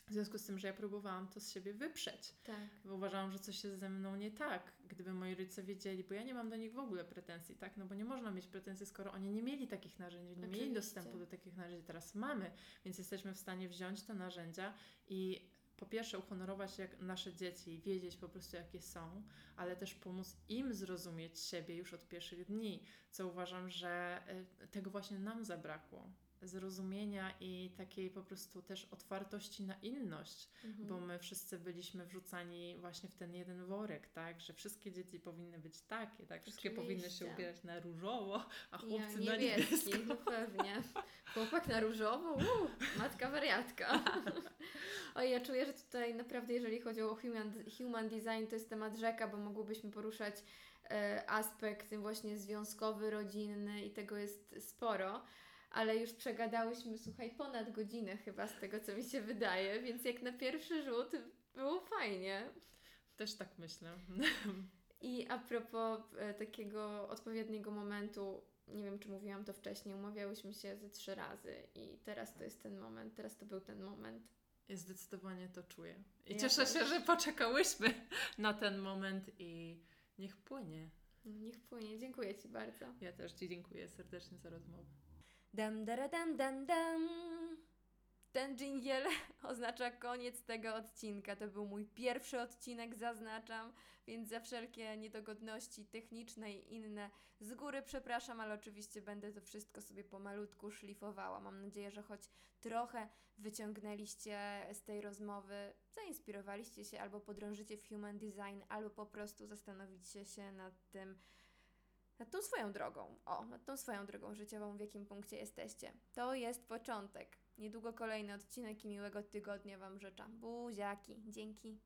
W związku z tym, że ja próbowałam to z siebie wyprzeć. Tak. Bo uważałam, że coś jest ze mną nie tak. Gdyby moi rodzice wiedzieli, bo ja nie mam do nich w ogóle pretensji, tak? No bo nie można mieć pretensji, skoro oni nie mieli takich narzędzi, nie Oczywiście. mieli dostępu do takich narzędzi. Teraz mamy, więc jesteśmy w stanie wziąć te narzędzia i po pierwsze uhonorować jak nasze dzieci, wiedzieć po prostu jakie są, ale też pomóc im zrozumieć siebie już od pierwszych dni, co uważam, że e, tego właśnie nam zabrakło zrozumienia i takiej po prostu też otwartości na inność, mhm. bo my wszyscy byliśmy wrzucani właśnie w ten jeden worek, tak, że wszystkie dzieci powinny być takie, tak, wszystkie Oczywiście. powinny się ubierać na różowo, a chłopcy ja, na niebieski. No pewnie. Chłopak na różowo, uu, matka wariatka. Oj, ja czuję, że tutaj naprawdę jeżeli chodzi o human, human design, to jest temat rzeka, bo mogłybyśmy poruszać e, aspekt właśnie związkowy, rodzinny i tego jest sporo ale już przegadałyśmy, słuchaj, ponad godzinę chyba z tego, co mi się wydaje, więc jak na pierwszy rzut było fajnie. Też tak myślę. I a propos e, takiego odpowiedniego momentu, nie wiem, czy mówiłam to wcześniej, umawiałyśmy się ze trzy razy i teraz to jest ten moment, teraz to był ten moment. Ja zdecydowanie to czuję. I ja cieszę też. się, że poczekałyśmy na ten moment i niech płynie. Niech płynie. Dziękuję Ci bardzo. Ja też Ci dziękuję serdecznie za rozmowę. Dam, dara, dam, dam, dam. Ten dżingiel oznacza koniec tego odcinka. To był mój pierwszy odcinek, zaznaczam, więc za wszelkie niedogodności techniczne i inne z góry przepraszam, ale oczywiście będę to wszystko sobie pomalutku szlifowała. Mam nadzieję, że choć trochę wyciągnęliście z tej rozmowy, zainspirowaliście się albo podrążycie w human design, albo po prostu zastanowicie się nad tym, nad tą swoją drogą, o, nad tą swoją drogą życiową, w jakim punkcie jesteście. To jest początek. Niedługo kolejny odcinek i miłego tygodnia Wam życzę. Buziaki. Dzięki.